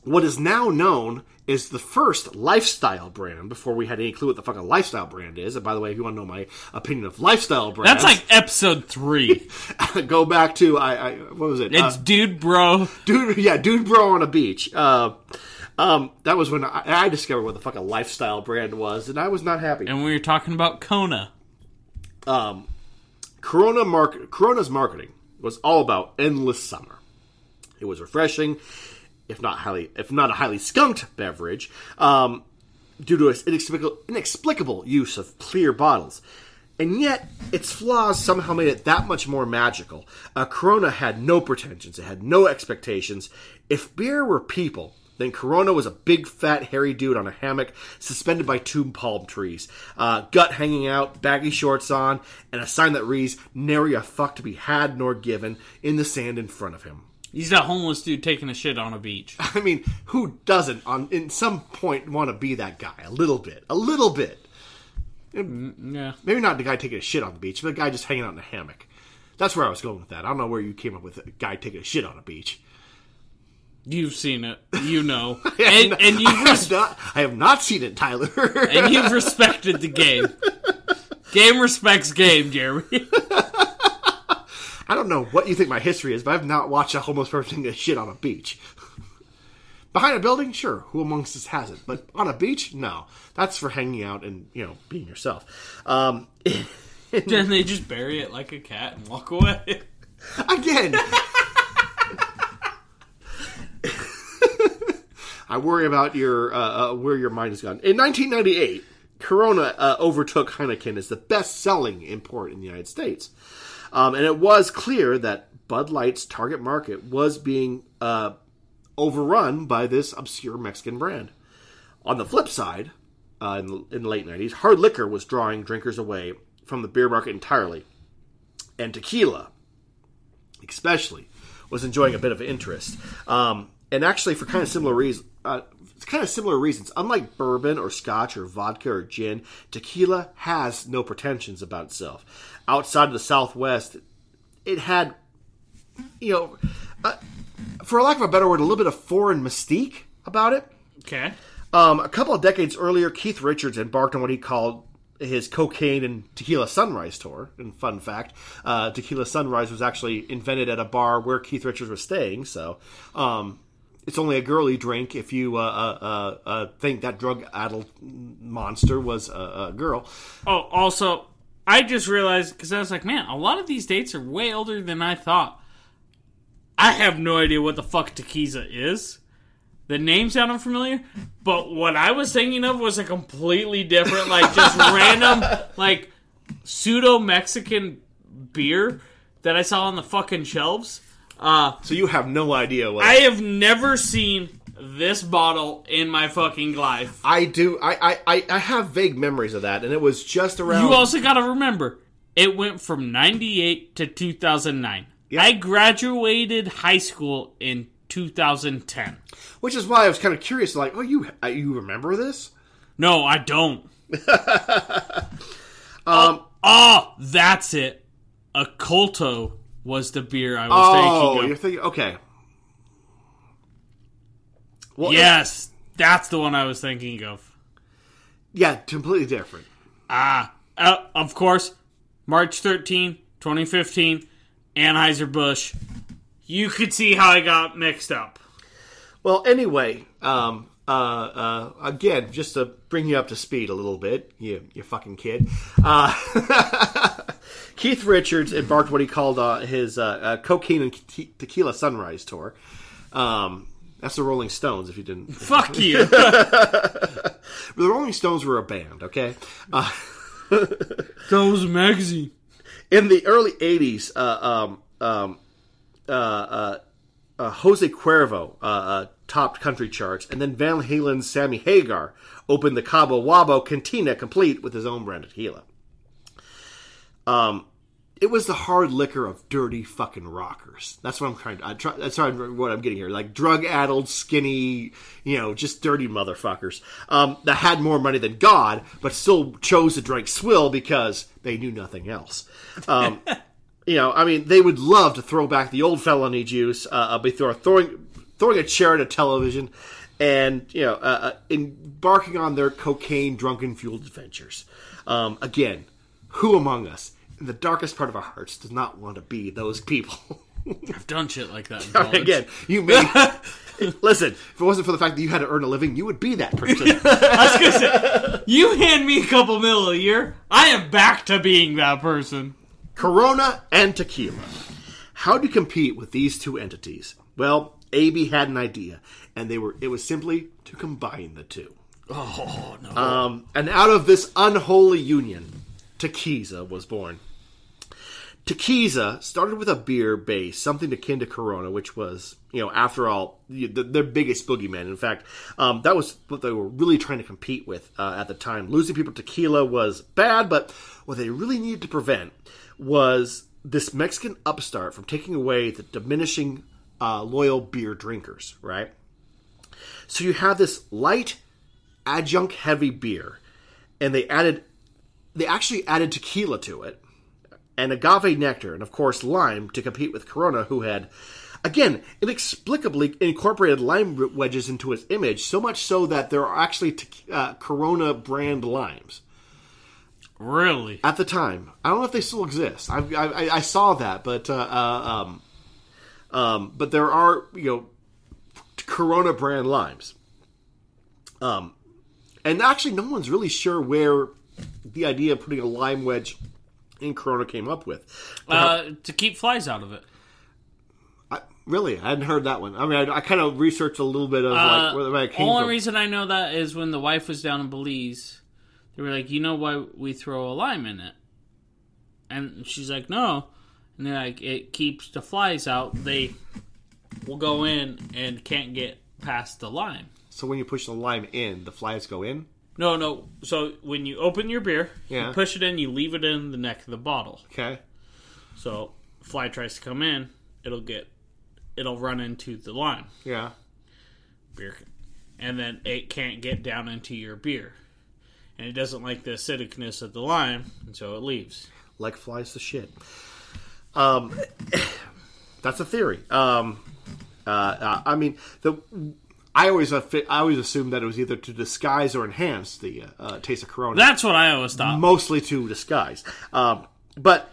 what is now known is the first lifestyle brand before we had any clue what the fuck a lifestyle brand is. And by the way, if you want to know my opinion of lifestyle brands, That's like episode three. go back to I, I what was it? It's Uh, dude, bro. dude, yeah, dude, bro on a beach. Uh, Um, that was when I, I discovered what the fuck a lifestyle brand was, and I was not happy. And we were talking about Kona. Um, Corona Corona's marketing was all about endless summer. It was refreshing, if not highly, if not a highly skunked beverage, um, due to its inexplicable, inexplicable use of clear bottles. And yet, its flaws somehow made it that much more magical. Uh, Corona had no pretensions; it had no expectations. If beer were people, then Corona was a big, fat, hairy dude on a hammock, suspended by two palm trees, uh, gut hanging out, baggy shorts on, and a sign that reads "Nary a fuck to be had nor given" in the sand in front of him. He's that homeless dude taking a shit on a beach. I mean, who doesn't, on in some point, want to be that guy? A little bit, a little bit. Yeah. Maybe not the guy taking a shit on the beach, but the guy just hanging out in a hammock. That's where I was going with that. I don't know where you came up with a guy taking a shit on a beach. You've seen it. You know. And, and you've I res- have not, I have not seen it, Tyler. and you've respected the game. Game respects game, Jeremy. I don't know what you think my history is, but I've not watched a homeless person a shit on a beach. Behind a building, sure. Who amongst us hasn't? But on a beach, no. That's for hanging out and you know being yourself. Um, then they just bury it like a cat and walk away. again. I worry about your uh, uh, where your mind has gone. In 1998, Corona uh, overtook Heineken as the best-selling import in the United States, um, and it was clear that Bud Light's target market was being uh, overrun by this obscure Mexican brand. On the flip side, uh, in, the, in the late 90s, hard liquor was drawing drinkers away from the beer market entirely, and tequila especially, was enjoying a bit of interest. Um, and actually, for kind of similar reasons, uh, kind of similar reasons. Unlike bourbon or scotch or vodka or gin, tequila has no pretensions about itself. Outside of the Southwest, it had, you know, uh, for lack of a better word, a little bit of foreign mystique about it. Okay. Um, a couple of decades earlier, Keith Richards embarked on what he called his cocaine and tequila sunrise tour. And fun fact, uh, tequila sunrise was actually invented at a bar where Keith Richards was staying. So um, it's only a girly drink if you uh, uh, uh, uh, think that drug-addled monster was a, a girl. Oh, also, I just realized because I was like, man, a lot of these dates are way older than I thought. I have no idea what the fuck Tequiza is. The name sounded familiar, but what I was thinking of was a completely different, like just random, like pseudo Mexican beer that I saw on the fucking shelves. Uh, So you have no idea what I have never seen this bottle in my fucking life. I do. I, I, I, have vague memories of that, and it was just around. You also got to remember, it went from 98 to 2009. Yeah. I graduated high school in 2010. which is why I was kind of curious. Like, oh, you uh, you remember this? No, I don't. um, oh, that's it. A Colto was the beer I was Oh, thinking you're of. thinking. Okay. Well, Yes, that's the one I was thinking of. Yeah, completely different. Ah, uh, of course, March 13, 2015, Anheuser-Busch. You could see how I got mixed up. Well, anyway, um, uh, uh, again, just to bring you up to speed a little bit, you you fucking kid. Uh, Keith Richards embarked what he called uh, his uh, uh, cocaine and te- tequila sunrise tour. Um, that's the Rolling Stones. If you didn't, Fuck you. the Rolling Stones were a band. Okay. Uh, that was a magazine. in the early 80s, uh, um, um, uh, uh, uh, Jose Cuervo topped country charts, and then Van Halen's Sammy Hagar opened the Cabo Wabo Cantina complete with his own brand of tequila. Um, it was the hard liquor of dirty fucking rockers. That's what I'm trying to. I try, that's what I'm getting here. Like drug-addled, skinny, you know, just dirty motherfuckers um, that had more money than God, but still chose to drink swill because they knew nothing else. Um, you know, I mean, they would love to throw back the old felony juice, uh, before throwing throwing a chair at a television, and you know, uh, uh, embarking on their cocaine drunken fueled adventures. Um, again, who among us, in the darkest part of our hearts, does not want to be those people? I've done shit like that. Again, you may listen. If it wasn't for the fact that you had to earn a living, you would be that person. I was gonna say, you hand me a couple mil a year, I am back to being that person. Corona and tequila. How do you compete with these two entities? Well, AB had an idea, and they were it was simply to combine the two. Oh no! Um, and out of this unholy union, Tequiza was born. Tequiza started with a beer base, something akin to Corona, which was, you know, after all, the, their biggest boogeyman. In fact, um, that was what they were really trying to compete with uh, at the time. Losing people to tequila was bad, but what they really needed to prevent was this Mexican upstart from taking away the diminishing uh, loyal beer drinkers, right? So you have this light, adjunct heavy beer, and they added, they actually added tequila to it and agave nectar, and of course lime to compete with Corona, who had, again, inexplicably incorporated lime wedges into its image, so much so that there are actually te- uh, Corona brand limes really? at the time. I don't know if they still exist. I, I, I saw that, but uh, uh, um, um, but there are you know Corona brand limes. Um, and actually, no one's really sure where the idea of putting a lime wedge in Corona came up with. Uh, to keep flies out of it. I, really, I hadn't heard that one. I mean, I, I kind of researched a little bit of Uh, like where, where it came only from. reason I know that is when the wife was down in Belize, they were like, "You know why we throw a lime in it?" And she's like, "No," and they're like, "It keeps the flies out. They will go in and can't get past the lime." so when you push the lime in, the flies go in. No, no. So when you open your beer, Yeah. you push it in, you leave it in the neck of the bottle. Okay. So fly tries to come in, it'll get, it'll run into the lime Yeah. beer, and then it can't get down into your beer, and it doesn't like the acidicness of the lime, and so it leaves. like flies to shit. Um, that's a theory. Um, uh, uh, I mean, the I always uh, I always assumed that it was either to disguise or enhance the uh, uh, taste of Corona. That's what I always thought. mostly to disguise. Um, but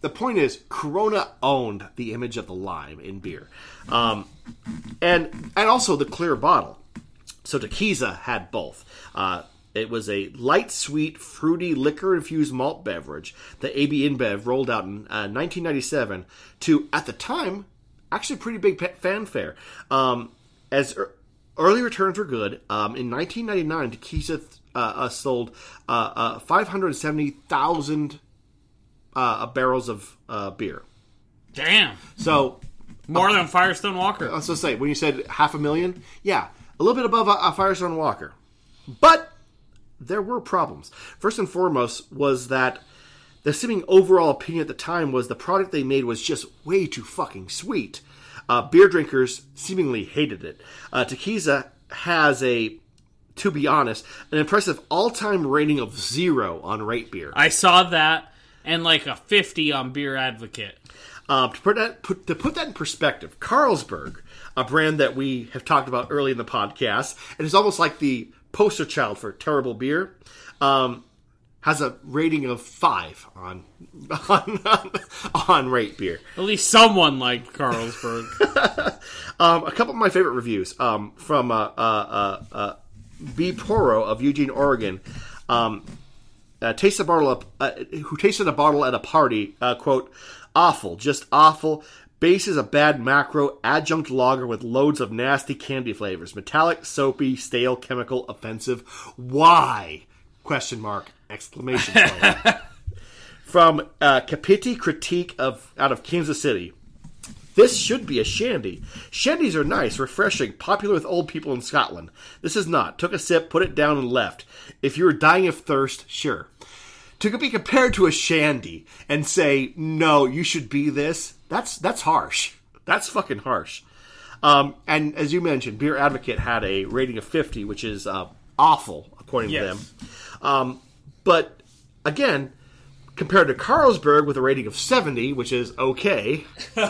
the point is, Corona owned the image of the lime in beer, um, and and also the clear bottle. So Tequiza had both. Uh, it was a light, sweet, fruity, liquor-infused malt beverage that AB InBev rolled out in uh, 1997 to, at the time, actually pretty big fanfare. Um, as early returns were good, um, in 1999, Tequiza uh, uh, sold uh, uh, 570,000 uh, barrels of uh, beer. Damn, So more than Firestone Walker. let's just say when you said half a million, yeah, a little bit above a, a Firestone Walker, but there were problems. First and foremost was that the seeming overall opinion at the time was the product they made was just way too fucking sweet. Uh, beer drinkers seemingly hated it. Uh, Tequiza has a, to be honest, an impressive all-time rating of zero on Rate Beer. I saw that, and like a fifty on Beer Advocate. Um, to put that put, to put that in perspective, Carlsberg, a brand that we have talked about early in the podcast, and is almost like the poster child for terrible beer, um, has a rating of five on on, on rate beer. At least someone liked Carlsberg. Um, a couple of my favorite reviews um, from uh, uh, uh, uh, B. Poro of Eugene, Oregon. Um, uh, tasted a bottle of, uh, who tasted a bottle at a party. Uh, quote: "Awful, just awful." Base is a bad macro adjunct lager with loads of nasty candy flavors. Metallic, soapy, stale, chemical, offensive. Why? Question mark! Exclamation point. From uh, Capiti Critique of out of Kansas City. This should be a shandy. Shandies are nice, refreshing, popular with old people in Scotland. This is not. Took a sip, put it down, and left. If you were dying of thirst, sure. To be compared to a shandy and say, no, you should be this, that's that's harsh. That's fucking harsh. Um, and as you mentioned, Beer Advocate had a rating of 50, which is uh, awful, according to them. Um, but again, compared to Carlsberg with a rating of 70, which is okay.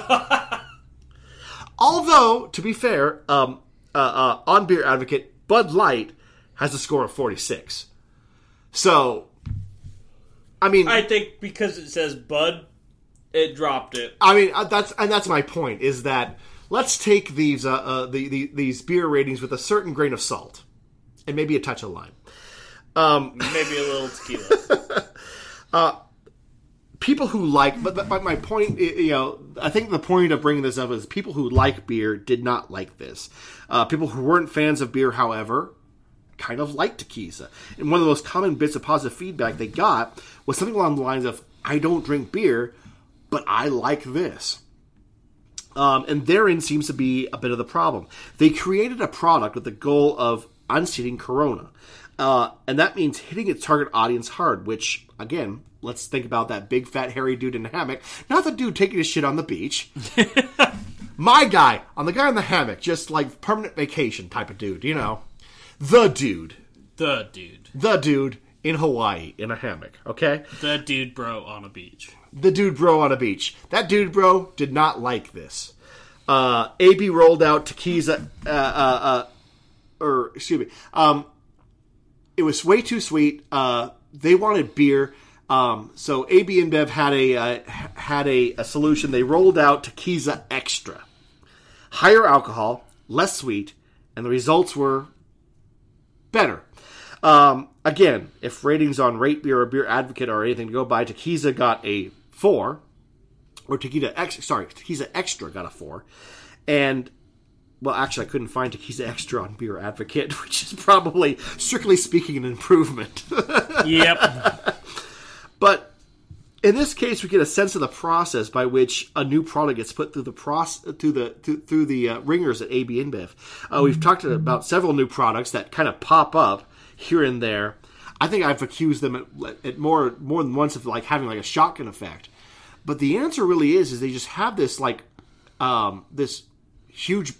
Although, to be fair, um, uh, uh, on Beer Advocate, Bud Light has a score of 46. So, I mean, I think because it says Bud It dropped it. I mean, uh, that's and that's my point is that let's take these uh, uh, the, the these beer ratings with a certain grain of salt and maybe a touch of lime. Maybe a little tequila. People who like, but, but my point, you know, I think the point of bringing this up is people who like beer did not like this. Uh, people who weren't fans of beer, however, kind of liked tequila. And one of the most common bits of positive feedback they got was something along the lines of, "I don't drink beer, but I like this." Um, and therein seems to be a bit of the problem. They created a product with the goal of unseating Corona. Uh, and that means hitting its target audience hard, which, again, let's think about that big fat hairy dude in the hammock. Not the dude taking his shit on the beach. My guy, on the guy in the hammock, just like permanent vacation type of dude, you know. The dude. the dude. The dude in Hawaii in a hammock, okay? The dude bro on a beach. the dude bro on a beach. That dude bro did not like this. Uh, AB rolled out Tequiza, uh, uh, uh, or excuse me, um, it was way too sweet. Uh, they wanted beer, um, so AB InBev had a uh, had a, a solution. They rolled out Tequiza Extra, higher alcohol, less sweet, and the results were better. Um, again, if ratings on Rate Beer or Beer Advocate are anything to go by, Tequiza got a four, or Tequila X. Sorry, Tequiza Extra got a four, and well, actually, I couldn't find Tequiza Extra on Beer Advocate, which is probably, strictly speaking, an improvement. Yep. But in this case, we get a sense of the process by which a new product gets put through the process through the through, through the uh, ringers at AB InBev. Uh, we've talked about several new products that kind of pop up here and there. I think I've accused them at, at more more than once of like having like a shotgun effect. But the answer really is is they just have this like um, this huge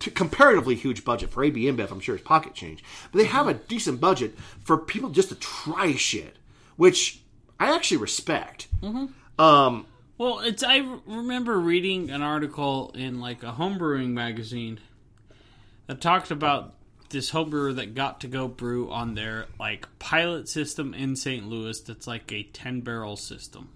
comparatively huge budget for AB InBev, I'm sure it's pocket change. But they have a decent budget for people just to try shit, which I actually respect. Um, Well, it's I remember reading an article in like a homebrewing magazine that talked about this homebrewer that got to go brew on their like pilot system in St. Louis that's like a 10 barrel system.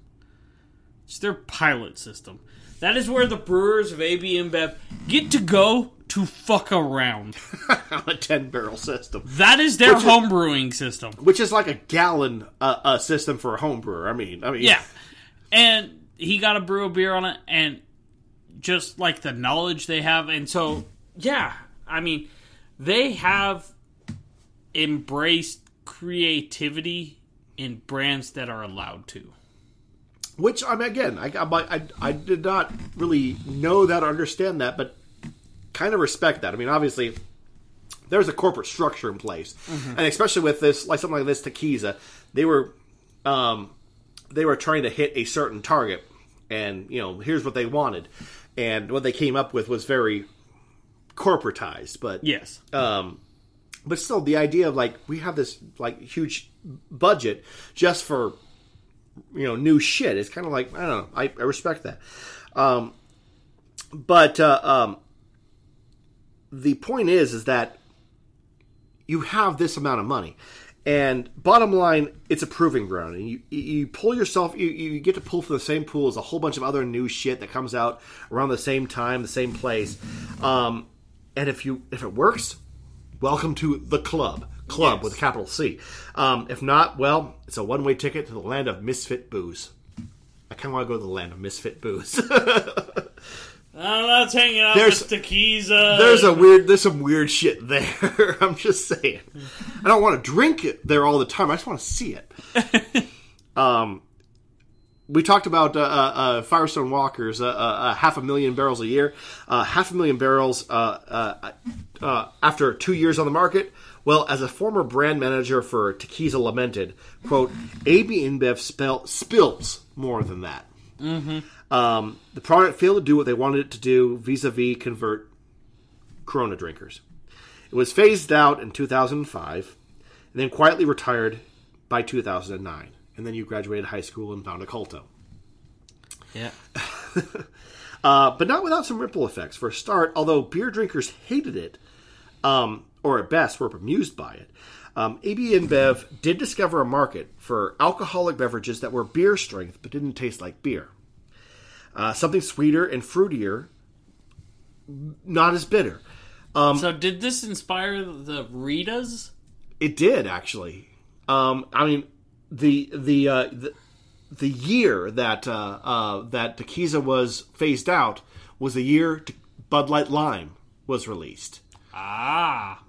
It's their pilot system. That is where the brewers of AB InBev get to go to fuck around. a 10 barrel system, That is their Which is- homebrewing system. which is like a gallon uh, uh, system for a home brewer. I mean, I mean, Yeah. And he got to brew a beer on it and just like the knowledge they have and so yeah, I mean, they have embraced creativity in brands that are allowed to. Which I mean, again, I, I, I, I did not really know that or understand that, but kind of respect that. I mean, obviously, there's a corporate structure in place, and especially with this, like something like this, Tequiza, they were, um, they were trying to hit a certain target, and you know, here's what they wanted, and what they came up with was very corporatized, but Yes. um, but still, the idea of like we have this like huge budget just for you know new shit It's kind of like I don't know. I, I respect that. Um, but uh, um, the point is, is that you have this amount of money. And bottom line, it's a proving ground, and you you pull yourself, you, you get to pull from the same pool as a whole bunch of other new shit that comes out around the same time, the same place. Um, and if you if it works, welcome to the club, club Yes. with a capital C. Um, if not, well, it's a one way ticket to the land of misfit booze. I kind of want to go to the land of misfit booze. I'm not hanging out There's- with Tequiza. there's a weird, there's some weird shit there. I'm just saying. I don't want to drink it there all the time. I just want to see it. um, we talked about uh, uh, uh, Firestone Walkers, uh, uh, uh, half a million barrels a year, uh, half a million barrels uh, uh, uh, after two years on the market. Well, as a former brand manager for Tequiza Lamented, quote, AB InBev spell, spills more than that. Um, the product failed to do what they wanted it to do vis-a-vis convert Corona drinkers. It was phased out in 2005 and then quietly retired by 2009. And then you graduated high school and found a culto. yeah. Uh, but not without some ripple effects. For a start, although beer drinkers hated it, um, or at best were bemused by it, um, AB InBev did discover a market for alcoholic beverages that were beer strength but didn't taste like beer. Uh, something sweeter and fruitier, not as bitter. so did this inspire the Ritas? It did actually. Um, I mean, the the uh, the, the year that uh, uh, that Tequiza was phased out was the year Bud Light Lime was released, Ah.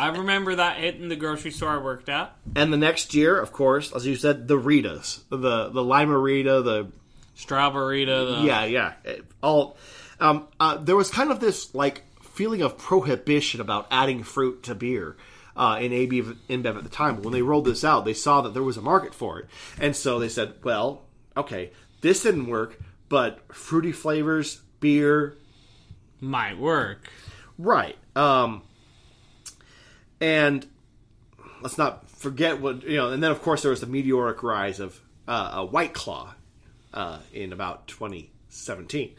I remember that hitting the grocery store I worked at. and the next year, of course, as you said, the Ritas, the the Limerita, the Strawberry Rita. the yeah, yeah, it- all. Um, uh, there was kind of this like feeling of prohibition about adding fruit to beer uh, in AB InBev at the time. But when they rolled this out, they saw that there was a market for it, and so they said, "Well, okay, this didn't work, but fruity flavors, beer, might work. right?" Um, and let's not forget what you know. And then, of course, there was the meteoric rise of uh, a White Claw uh, in about 2017,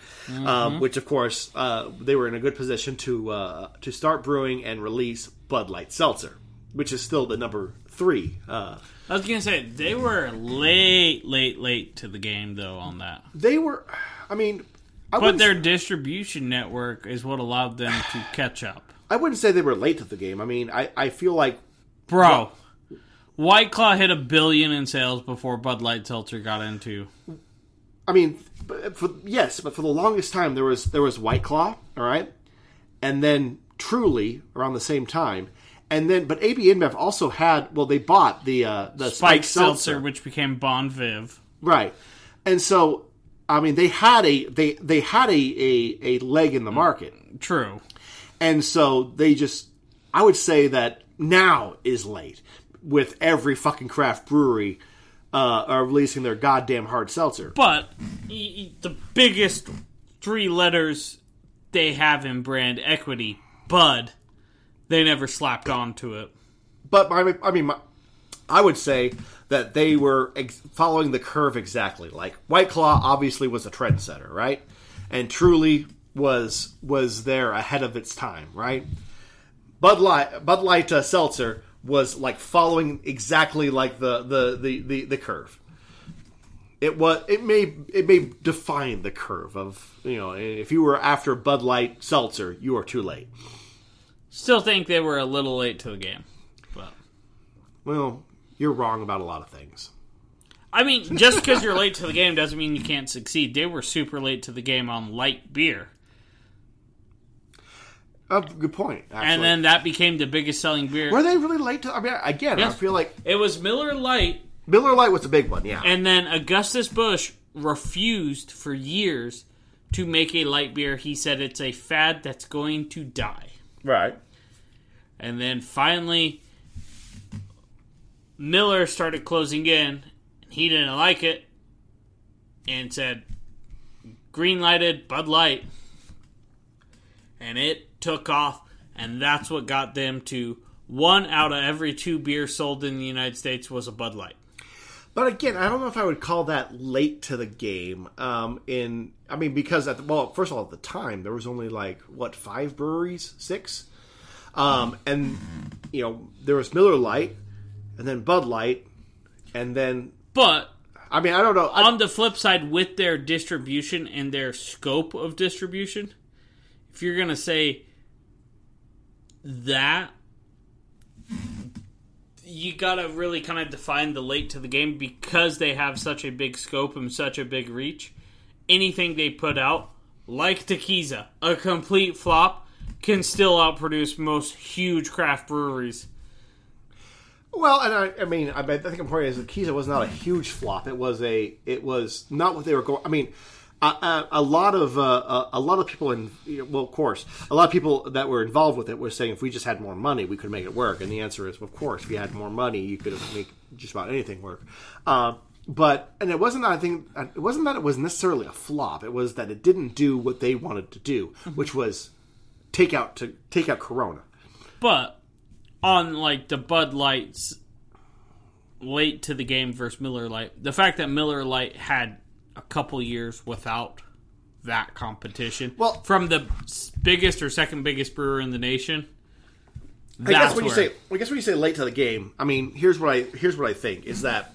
um, which, of course, uh, they were in a good position to uh, to start brewing and release Bud Light Seltzer, which is still the number three. Uh, I was gonna say they were late, late, late to the game though on that. they were, I mean, I But their distribution network is what allowed them to catch up. I wouldn't say they were late to the game. I mean, I, I feel like Bro, White Claw hit a billion in sales before Bud Light Seltzer got into. I mean, for, yes, but for the longest time there was there was White Claw, all right, and then Truly around the same time, and then but AB InBev also had well they bought the uh, the Spike Spike Seltzer, Seltzer, which became Bon Viv. right, and so I mean they had a they they had a a, a leg in the market, True. And so they just I would say that now is late with every fucking craft brewery uh, are releasing their goddamn hard seltzer. But the biggest three letters they have in brand equity, Bud, they never slapped onto it. but my, I mean, my, I would say that they were ex- following the curve exactly. Like White Claw obviously was a trendsetter, right? And Truly was was there ahead of its time, right? Bud Light, Bud Light uh, Seltzer was like following exactly like the the, the, the the curve. It was it may it may define the curve of you know if you were after Bud Light Seltzer, you are too late. Still think they were a little late to the game. But Well, you're wrong about a lot of things. I mean, just because you're late to the game doesn't mean you can't succeed. They were super late to the game on light beer. Uh, good point. Actually. And then that became the biggest selling beer. were they really late to? I mean, again, I feel like It was Miller Lite, Miller Lite was a big one. Yeah, and then Augustus Busch refused for years to make a light beer. He said it's a fad that's going to die. right. And then finally, Miller started closing in. He didn't like it and said, green lighted Bud Light. And it took off. And that's what got them to one out of every two beers sold in the United States was a Bud Light. But again, I don't know if I would call that late to the game. Um, in I mean, because at the, well, first of all, at the time there was only like what five breweries, six, um, and you know there was Miller Light, and then Bud Light, and then But I mean I don't know. I, on the flip side, with their distribution and their scope of distribution, if you're going to say that, you got to really kind of define the late to the game because they have such a big scope and such a big reach. Anything they put out, like Tequiza, a complete flop, can still outproduce most huge craft breweries. Well, and I, I mean, I, I think important is that Kiza was not a huge flop. It was a, it was not what they were going. I mean, a, lot of uh, a, a lot of people in, well, of course, a lot of people that were involved with it were saying if we just had more money, we could make it work. And the answer is, of course, if you had more money, you could make just about anything work. Uh, but and it wasn't that I think it wasn't that it was necessarily a flop. It was that it didn't do what they wanted to do, which was take out to take out Corona. But on like the Bud Lights late to the game versus Miller Lite, the fact that Miller Lite had a couple years without that competition, Well- from the biggest or second biggest brewer in the nation, I guess when you say I guess when you say late to the game, I mean here's what I here's what I think is that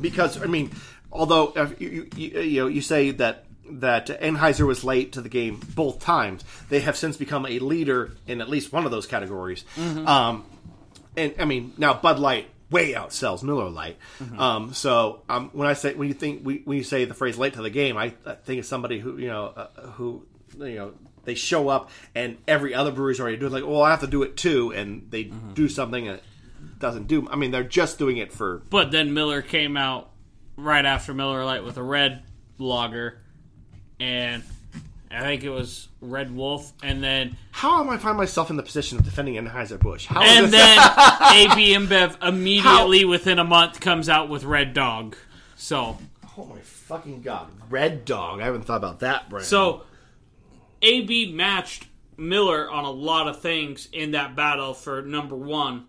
because I mean although uh, you, you, you know you say that that Anheuser was late to the game both times. They have since become a leader in at least one of those categories. Um, and I mean, now Bud Light way outsells Miller Lite. Um, so um, when I say when you think we, when you say the phrase "late to the game," I, I think of somebody who you know uh, who you know they show up and every other brewery's already doing it, like, well, I have to do it too, and they do something and it doesn't do. I mean, they're just doing it for But then Miller came out right after Miller Lite with a red lager, and I think it was Red Wolf, and then how am I find myself in the position of defending Anheuser Busch? How and this- then AB InBev immediately within a month comes out with Red Dog. So oh my fucking god, Red Dog! I haven't thought about that brand. so AB matched Miller on a lot of things in that battle for number one,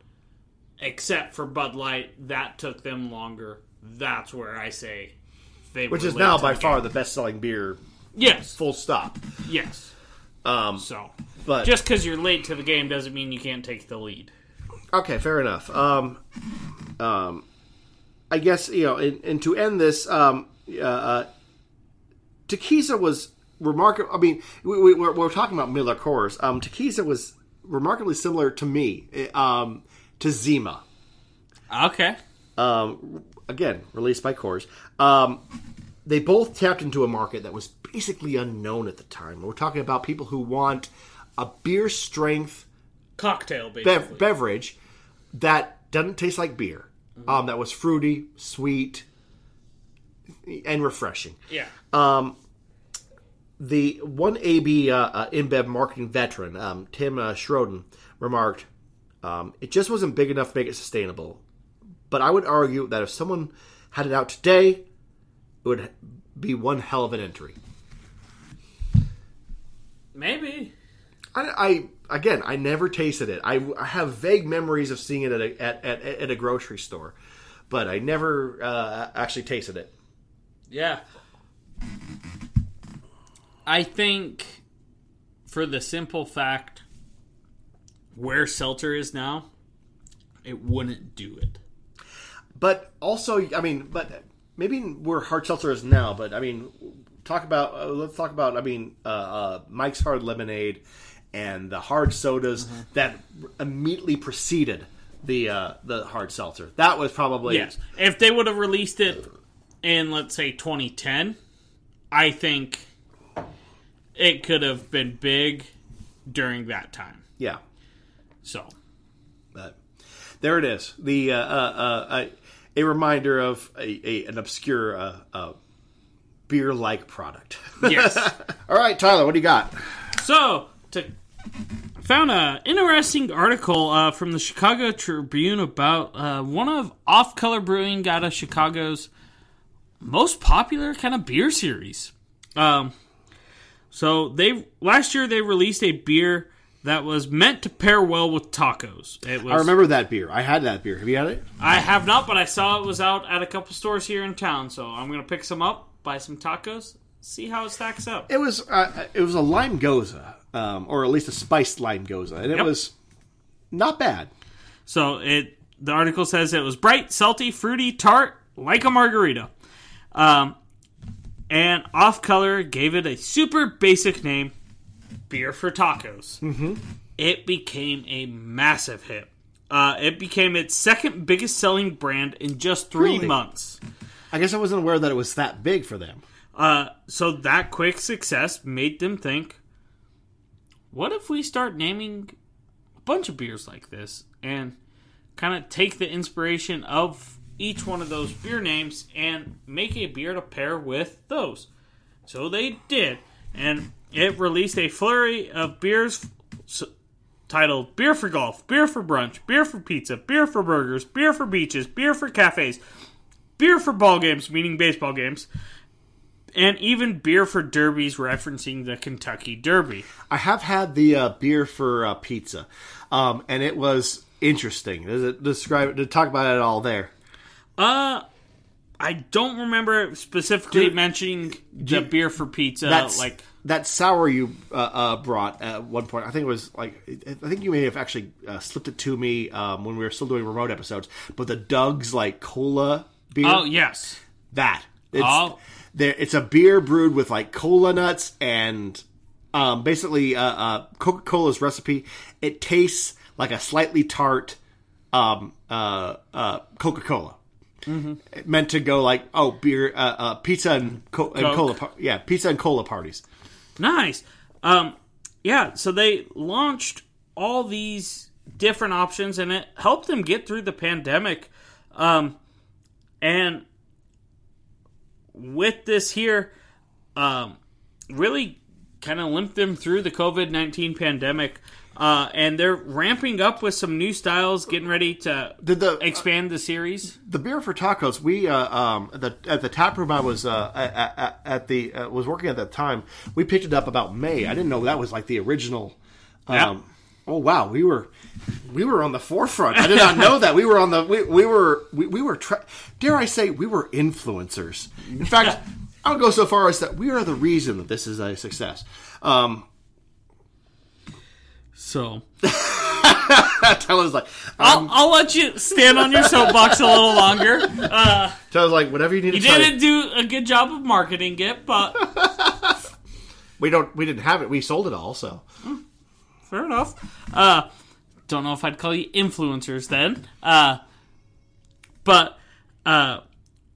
except for Bud Light. That took them longer. That's where I say they which is now by far the best selling beer. Yes, Full stop. yes. Um, So but just because you're late to the game doesn't mean you can't take the lead. Okay, fair enough. Um, um, I guess you know, and, and to end this, um, uh, uh, Tequiza was remarkable. I mean, we, we, we're, we're talking about Miller Coors. Um, Tequiza was remarkably similar to me, eh, um, to Zima. Okay. Um, again, released by Coors. Um, they both tapped into a market that was basically unknown at the time. We're talking about people who want a beer strength Cocktail, bev- beverage that doesn't taste like beer. Um, that was fruity, sweet, and refreshing. yeah. Um, The one AB uh, uh, InBev marketing veteran, um, Tim uh, Schroden, remarked, um, "It just wasn't big enough to make it sustainable." But I would argue that if someone had it out today, it would be one hell of an entry. Maybe. I, I again, I never tasted it. I, I have vague memories of seeing it at a, at, at, at a grocery store, but I never uh, actually tasted it. Yeah. I think for the simple fact where Seltzer is now, it wouldn't do it. But also, I mean, but maybe where hard seltzer is now. But I mean, talk about uh, let's talk about. I mean, uh, uh, Mike's Hard Lemonade and the hard sodas that immediately preceded the uh, the hard seltzer. That was probably Yes. If they would have released it in, let's say, 2010, I think it could have been big during that time. yeah. So, But there it is. The uh, uh, uh, uh, a reminder of a, a an obscure uh, uh, beer like product. yes. All right, Tyler, what do you got? So, to found an interesting article uh, from the Chicago Tribune about uh, one of Off Color Brewing got a Chicago's most popular kind of beer series. Um, so they last year they released a beer that was meant to pair well with tacos. It was I remember that beer. I had that beer. Have you had it? I have not, but I saw it was out at a couple stores here in town. So I'm gonna pick some up, buy some tacos, see how it stacks up. It was uh, it was a lime gose, um, or at least a spiced lime gose, and it Yep. was not bad. So it the article says it was bright, salty, fruity, tart, like a margarita. Um, and Off Color gave it a super basic name, Beer for Tacos. Mm-hmm. It became a massive hit. Uh, it became its second biggest selling brand in just three Really? months. I guess I wasn't aware that it was that big for them. Uh, so that quick success made them think, what if we start naming a bunch of beers like this and kind of take the inspiration of each one of those beer names and make a beer to pair with those? So they did, and it released a flurry of beers titled Beer for Golf, Beer for Brunch, Beer for Pizza, Beer for Burgers, Beer for Beaches, Beer for Cafes, Beer for Ball Games, meaning baseball games, and even beer for derbies referencing the Kentucky Derby. I have had the uh, beer for uh, pizza, um, and it was interesting. Does it describe to talk about it all there? Uh I don't remember specifically Dude, mentioning the beer for pizza That's like that sour you uh, uh, brought at one point. I think it was like I think you may have actually uh, slipped it to me um, when we were still doing remote episodes. But the Doug's like cola beer. Oh yes. that It's, Oh. there, it's a beer brewed with like cola nuts and um, basically uh, uh, Coca Cola's recipe. It tastes like a slightly tart um, uh, uh, Coca Cola. Meant to go like oh beer uh, uh, pizza and, co- and cola par- yeah pizza and cola parties. Nice. Um, yeah, so they launched all these different options and it helped them get through the pandemic. Um, and with this here, um, really kind of limped them through the COVID 19 pandemic. Uh, and they're ramping up with some new styles, getting ready to the expand the series. the beer for tacos we uh, um at the at the tap room i was uh at, at, the uh, was working at that time we picked it up about may i didn't know that was like the original um Yeah. Oh wow. We were we were on the forefront. I did not know that. We were on the we, we were we, we were tra- dare i say we were influencers. In fact i'll go so far as that we are the reason that this is a success. Um So. Tyler's like, I'll, I'll let you stand on your soapbox a little longer. Uh, Tyler's like, whatever you need you didn't do a good job of marketing it, but We don't, we didn't have it. We sold it all. So fair enough. Uh, don't know if I'd call you influencers then. Uh, but uh,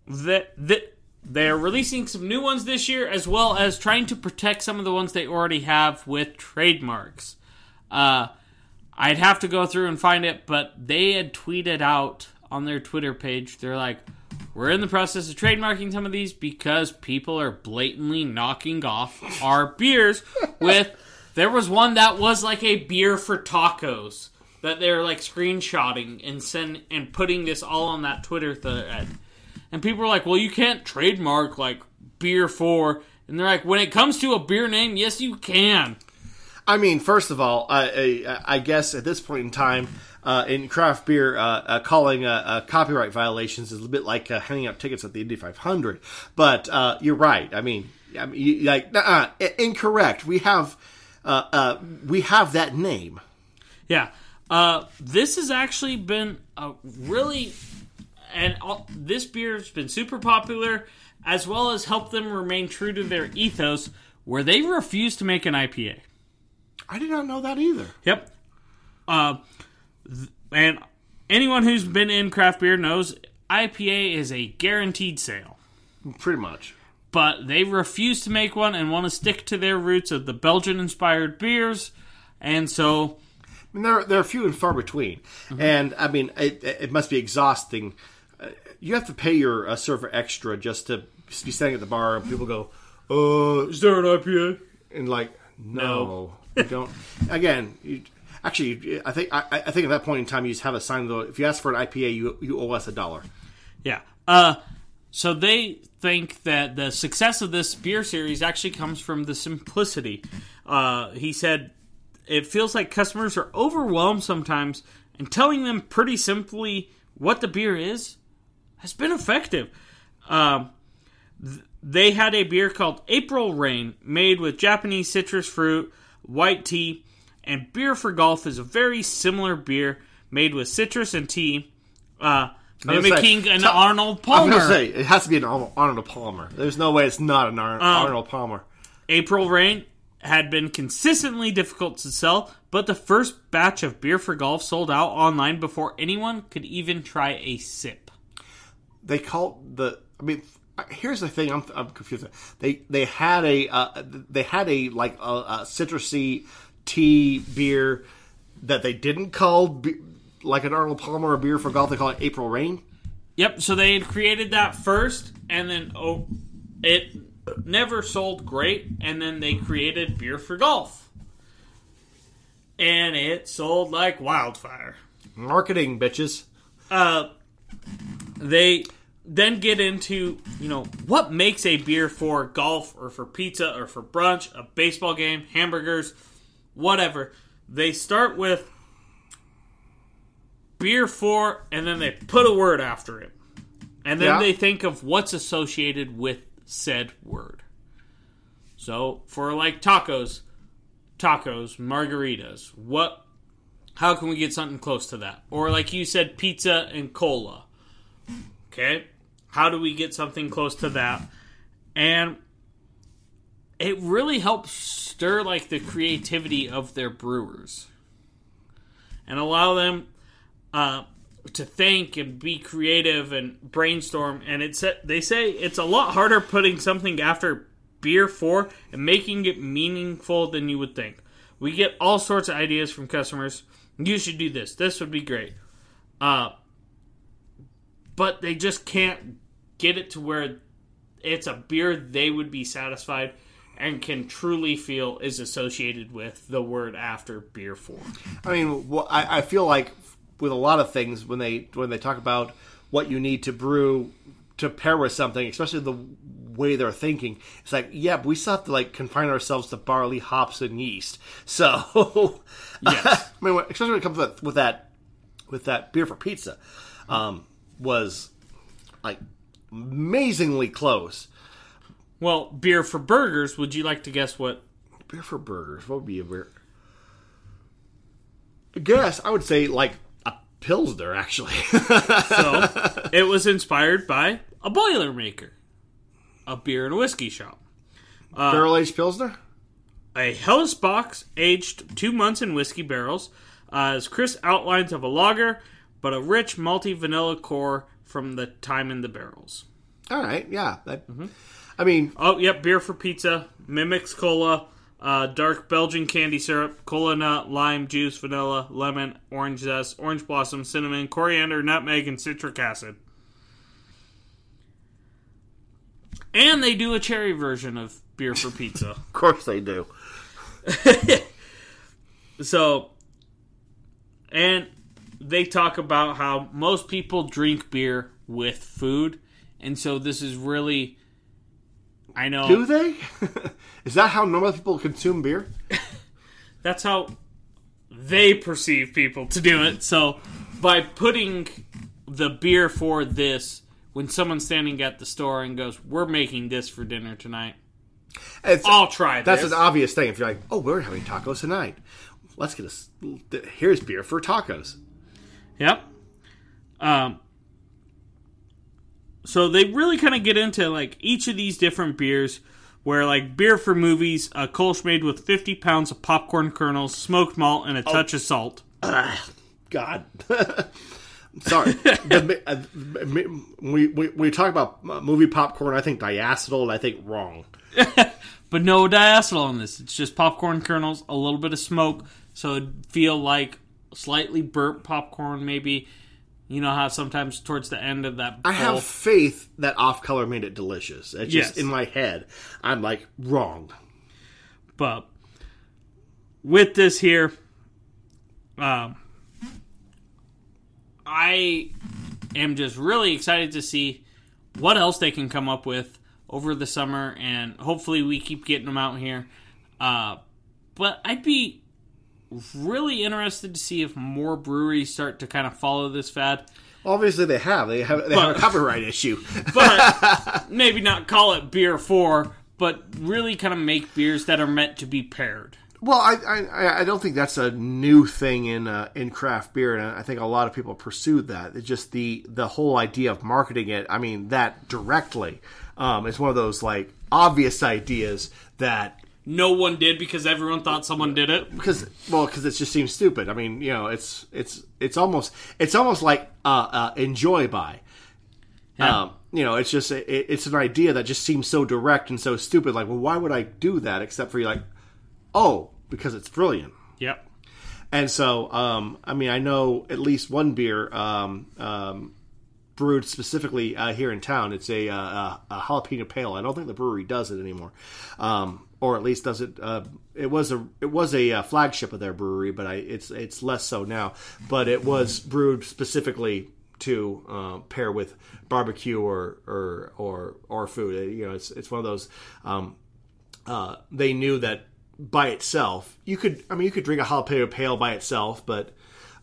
the, the, they're releasing some new ones this year, as well as trying to protect some of the ones they already have with trademarks. Uh, I'd have to go through and find it, but they had tweeted out on their Twitter page, they're like, we're in the process of trademarking some of these because people are blatantly knocking off our beers with there was one that was like a beer for tacos that they're like screenshotting and send and putting this all on that Twitter thread. And people were like, "Well, you can't trademark like beer for." And they're like, "When it comes to a beer name, yes, you can." I mean, first of all, I, I, I guess at this point in time, uh, in craft beer, uh, uh, calling uh, uh, copyright violations is a bit like uh, handing out tickets at the Indy 500. But you're right. I mean, I mean you, like uh, incorrect. We have uh, uh, we have that name. Yeah. Uh, this has actually been a really, and all, this beer has been super popular, as well as helped them remain true to their ethos, where they refuse to make an IPA. I did not know that either. Yep. Uh, th- and anyone who's been in craft beer knows IPA is a guaranteed sale. Pretty much. But they refuse to make one and want to stick to their roots of the Belgian inspired beers. And so, I mean, they're they're few and far between, and I mean, it, it must be exhausting. Uh, you have to pay your uh, server extra just to be standing at the bar, and people go, "Uh, is there an IPA? and like, no, you don't. Again, you, actually, I think I, I think at that point in time, you just have a sign though. If you ask for an IPA, you you owe us a dollar. Yeah. Uh, so they think that the success of this beer series actually comes from the simplicity. Uh, he said it feels like customers are overwhelmed sometimes, and telling them pretty simply what the beer is has been effective. Um, th- they had a beer called April Rain, made with Japanese citrus fruit, white tea, and Beer for Golf is a very similar beer made with citrus and tea, uh, mimicking say, an tell- Arnold Palmer. I'm gonna say it has to be an Arnold, Arnold Palmer. There's no way it's not an Ar- Arnold Palmer. April Rain had been consistently difficult to sell, but the first batch of Beer for Golf sold out online before anyone could even try a sip. They called the. I mean, here's the thing. I'm, I'm confused. They they had a uh, they had a like a, a citrusy tea beer that they didn't call be, like an Arnold Palmer or beer for golf. They call it April Rain. Yep, so they had created that first, and then oh, it never sold great, and then they created Beer for Golf. And it sold like wildfire. Marketing bitches. uh, they then get into you know what makes a beer for golf or for pizza or for brunch, a baseball game, hamburgers, whatever. They start with beer for, and then they put a word after it, and then Yeah. they think of what's associated with said word. So for like tacos, tacos, margaritas, what how can we get something close to that? Or like you said, pizza and cola. Okay. how do we get something close to that? And it really helps stir like the creativity of their brewers and allow them uh, to think and be creative and brainstorm. And it's they say it's a lot harder putting something after beer four and making it meaningful than you would think. We get all sorts of ideas from customers. You should do this. This would be great. Uh, but they just can't get it to where it's a beer they would be satisfied and can truly feel is associated with the word after beer four. I mean, well, I, I feel like with a lot of things when they when they talk about what you need to brew to pair with something, especially the way they're thinking, it's like, yeah, but we still have to like confine ourselves to barley, hops, and yeast. So, Yes. I mean, especially when it comes with, with that with that beer for pizza, um, was like amazingly close. Well, beer for burgers. Would you like to guess what? Beer for burgers. What would be a beer? I guess I would say like pilsner. Actually, So it was inspired by a Boilermaker, a beer and whiskey shop. barrel aged pilsner. A Helles bock aged two months in whiskey barrels, uh, as Chris outlines of a lager, but a rich malty vanilla core from the time in the barrels. All right, yeah. That, I mean, Oh, yep, beer for pizza, mimics cola, uh, dark Belgian candy syrup, cola nut, lime juice, vanilla, lemon, orange zest, orange blossom, cinnamon, coriander, nutmeg, and citric acid. And they do a cherry version of beer for pizza. of course they do. so, and they talk about how most people drink beer with food, and so this is really. I know. Do they? Is that how normal people consume beer? that's how they perceive people to do it. So by putting the beer for this, when someone's standing at the store and goes, "We're making this for dinner tonight," It's, I'll try that's this. an obvious thing. If you're like, oh, we're having tacos tonight. Let's get us. Here's beer for tacos. Yep. Um. So they really kind of get into like each of these different beers, where like beer for movies, a Kolsch made with 50 pounds of popcorn kernels, smoked malt, and a touch of salt. God. Sorry. The- uh, we, we, we talk about uh, movie popcorn, I think diacetyl, and I think wrong. But no diacetyl in this. It's just popcorn kernels, a little bit of smoke, so it'd feel like slightly burnt popcorn, maybe. You know how sometimes towards the end of that I have faith that off color made it delicious. It's just Yes. in my head. I'm like, wrong. But with this here, um, I am just really excited to see what else they can come up with over the summer, and hopefully we keep getting them out here. Uh, but I'd be really interested to see if more breweries start to kind of follow this fad. Obviously, they have. They have. They have a copyright issue. But maybe not call it beer four, but really kind of make beers that are meant to be paired. Well, I, I I don't think that's a new thing in uh, in craft beer, and I think a lot of people pursued that. It's just the the whole idea of marketing it. I mean, that directly um, is one of those like obvious ideas that no one did because everyone thought someone did it. because well because it just seems stupid. I mean, you know, it's it's it's almost it's almost like uh, uh, enjoy by. Yeah. Um, you know, it's just it, it's an idea that just seems so direct and so stupid. Like, well, why would I do that? Except for you, like, oh, because it's brilliant. Yep. And so, um, I mean, I know at least one beer um, um, brewed specifically uh, here in town. It's a, uh, a, jalapeno pale. I don't think the brewery does it anymore, um, or at least does it. Uh, it was a it was a uh, flagship of their brewery, but I, it's it's less so now. But it was brewed specifically to uh, pair with barbecue or or or, or food. You know, it's it's one of those. Um, uh, they knew that by itself, you could. I mean, you could drink a jalapeno pale by itself, but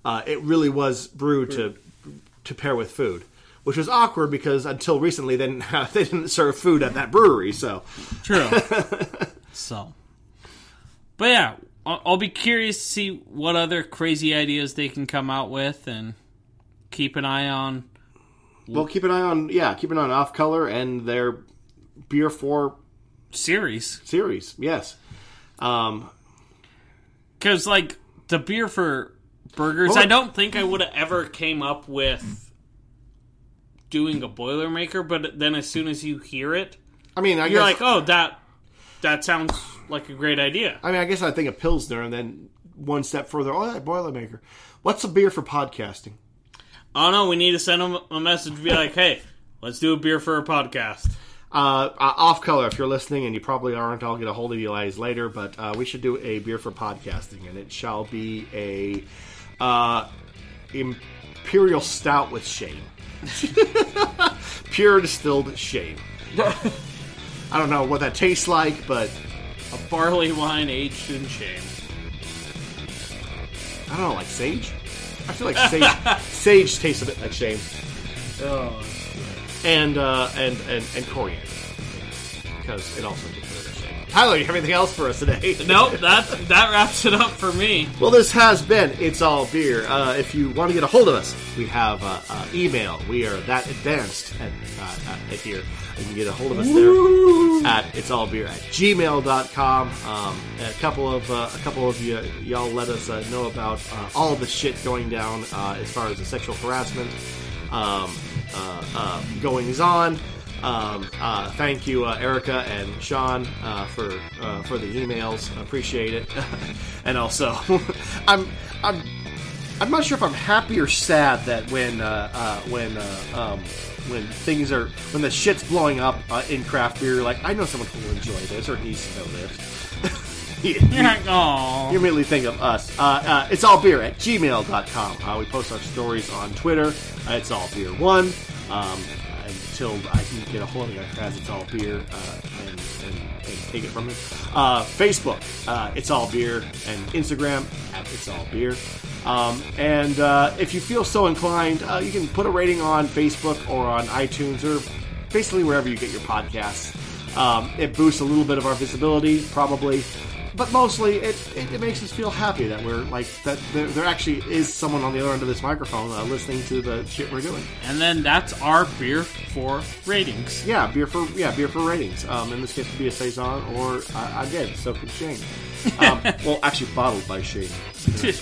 uh, it really was brewed to to pair with food, which was awkward because until recently they didn't have, they didn't serve food at that brewery. So True. so, but yeah, I'll, I'll be curious to see what other crazy ideas they can come out with, and keep an eye on well, keep an eye on yeah, keep an eye on Off Color and their beer for series. series. Yes. Um, Because like the beer for burgers, Well, I don't think I would have ever came up with doing a Boilermaker. But then as soon as you hear it, I mean, I you're guess like, oh, that that sounds like a great idea. I mean, I guess I think of Pilsner, and then one step further, oh, that Boilermaker. What's a beer for podcasting? Oh no, we need to send them a message. Be like, hey, let's do a beer for a podcast. Uh, uh, off color, if you're listening, and you probably aren't, I'll get a hold of you guys later. But uh, we should do a beer for podcasting, and it shall be a uh, imperial stout with shame, pure distilled shame. I don't know what that tastes like, but A barley wine aged in shame. I don't know, like sage. I feel like sage. sage tastes a bit like shame, Oh. and uh, and and and coriander because it also tastes of shame. Tyler, you have anything else for us today? Nope, that that wraps it up for me. Well, this has been It's All Beer. Uh, if you want to get a hold of us, we have uh, uh, email. We are that advanced at, uh, at here. You can get a hold of us there at it's all beer at gmail.com. Um, a couple of uh, a couple of you y'all let us uh, know about uh, all the shit going down uh, as far as the sexual harassment um, uh, uh, goings on. Um, uh, thank you, uh, Erica and Sean, uh, for for the emails. Appreciate it. and also, I'm I'm I'm not sure if I'm happy or sad that when when um, when things are when the shit's blowing up uh, in craft beer. Like I know someone who will enjoy this or needs to know this. You- You're like, oh, you immediately think of us. Uh, uh, it's all beer at gmail.com. Uh, we post our stories on Twitter. Uh, it's all beer one. Um, until I can get a hold of you as it's all beer uh, and, and, and take it from me. Uh, Facebook, uh, it's all beer, and Instagram at it's all beer. Um, and uh, if you feel so inclined, uh, you can put a rating on Facebook or on iTunes or basically wherever you get your podcasts. Um, it boosts a little bit of our visibility, probably, but mostly it, it, it makes us feel happy that we're like that there, there actually is someone on the other end of this microphone uh, listening to the shit we're doing. and then that's our beer for ratings. Yeah, beer for yeah beer for ratings. Um, in this case, it'd be a saison or uh, again, so could Shane. Um, well, actually, bottled by Shane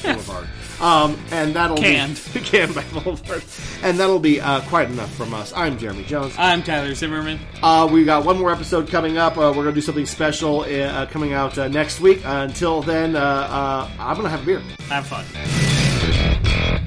Boulevard. Um, and that'll Canned. be canned by Boulevard, and that'll be uh, quite enough from us. I'm Jeremy Jones. I'm Tyler Zimmerman. Uh, we got one more episode coming up. Uh, we're gonna do something special uh, coming out uh, next week. until then, uh, uh, I'm gonna have a beer. Have fun.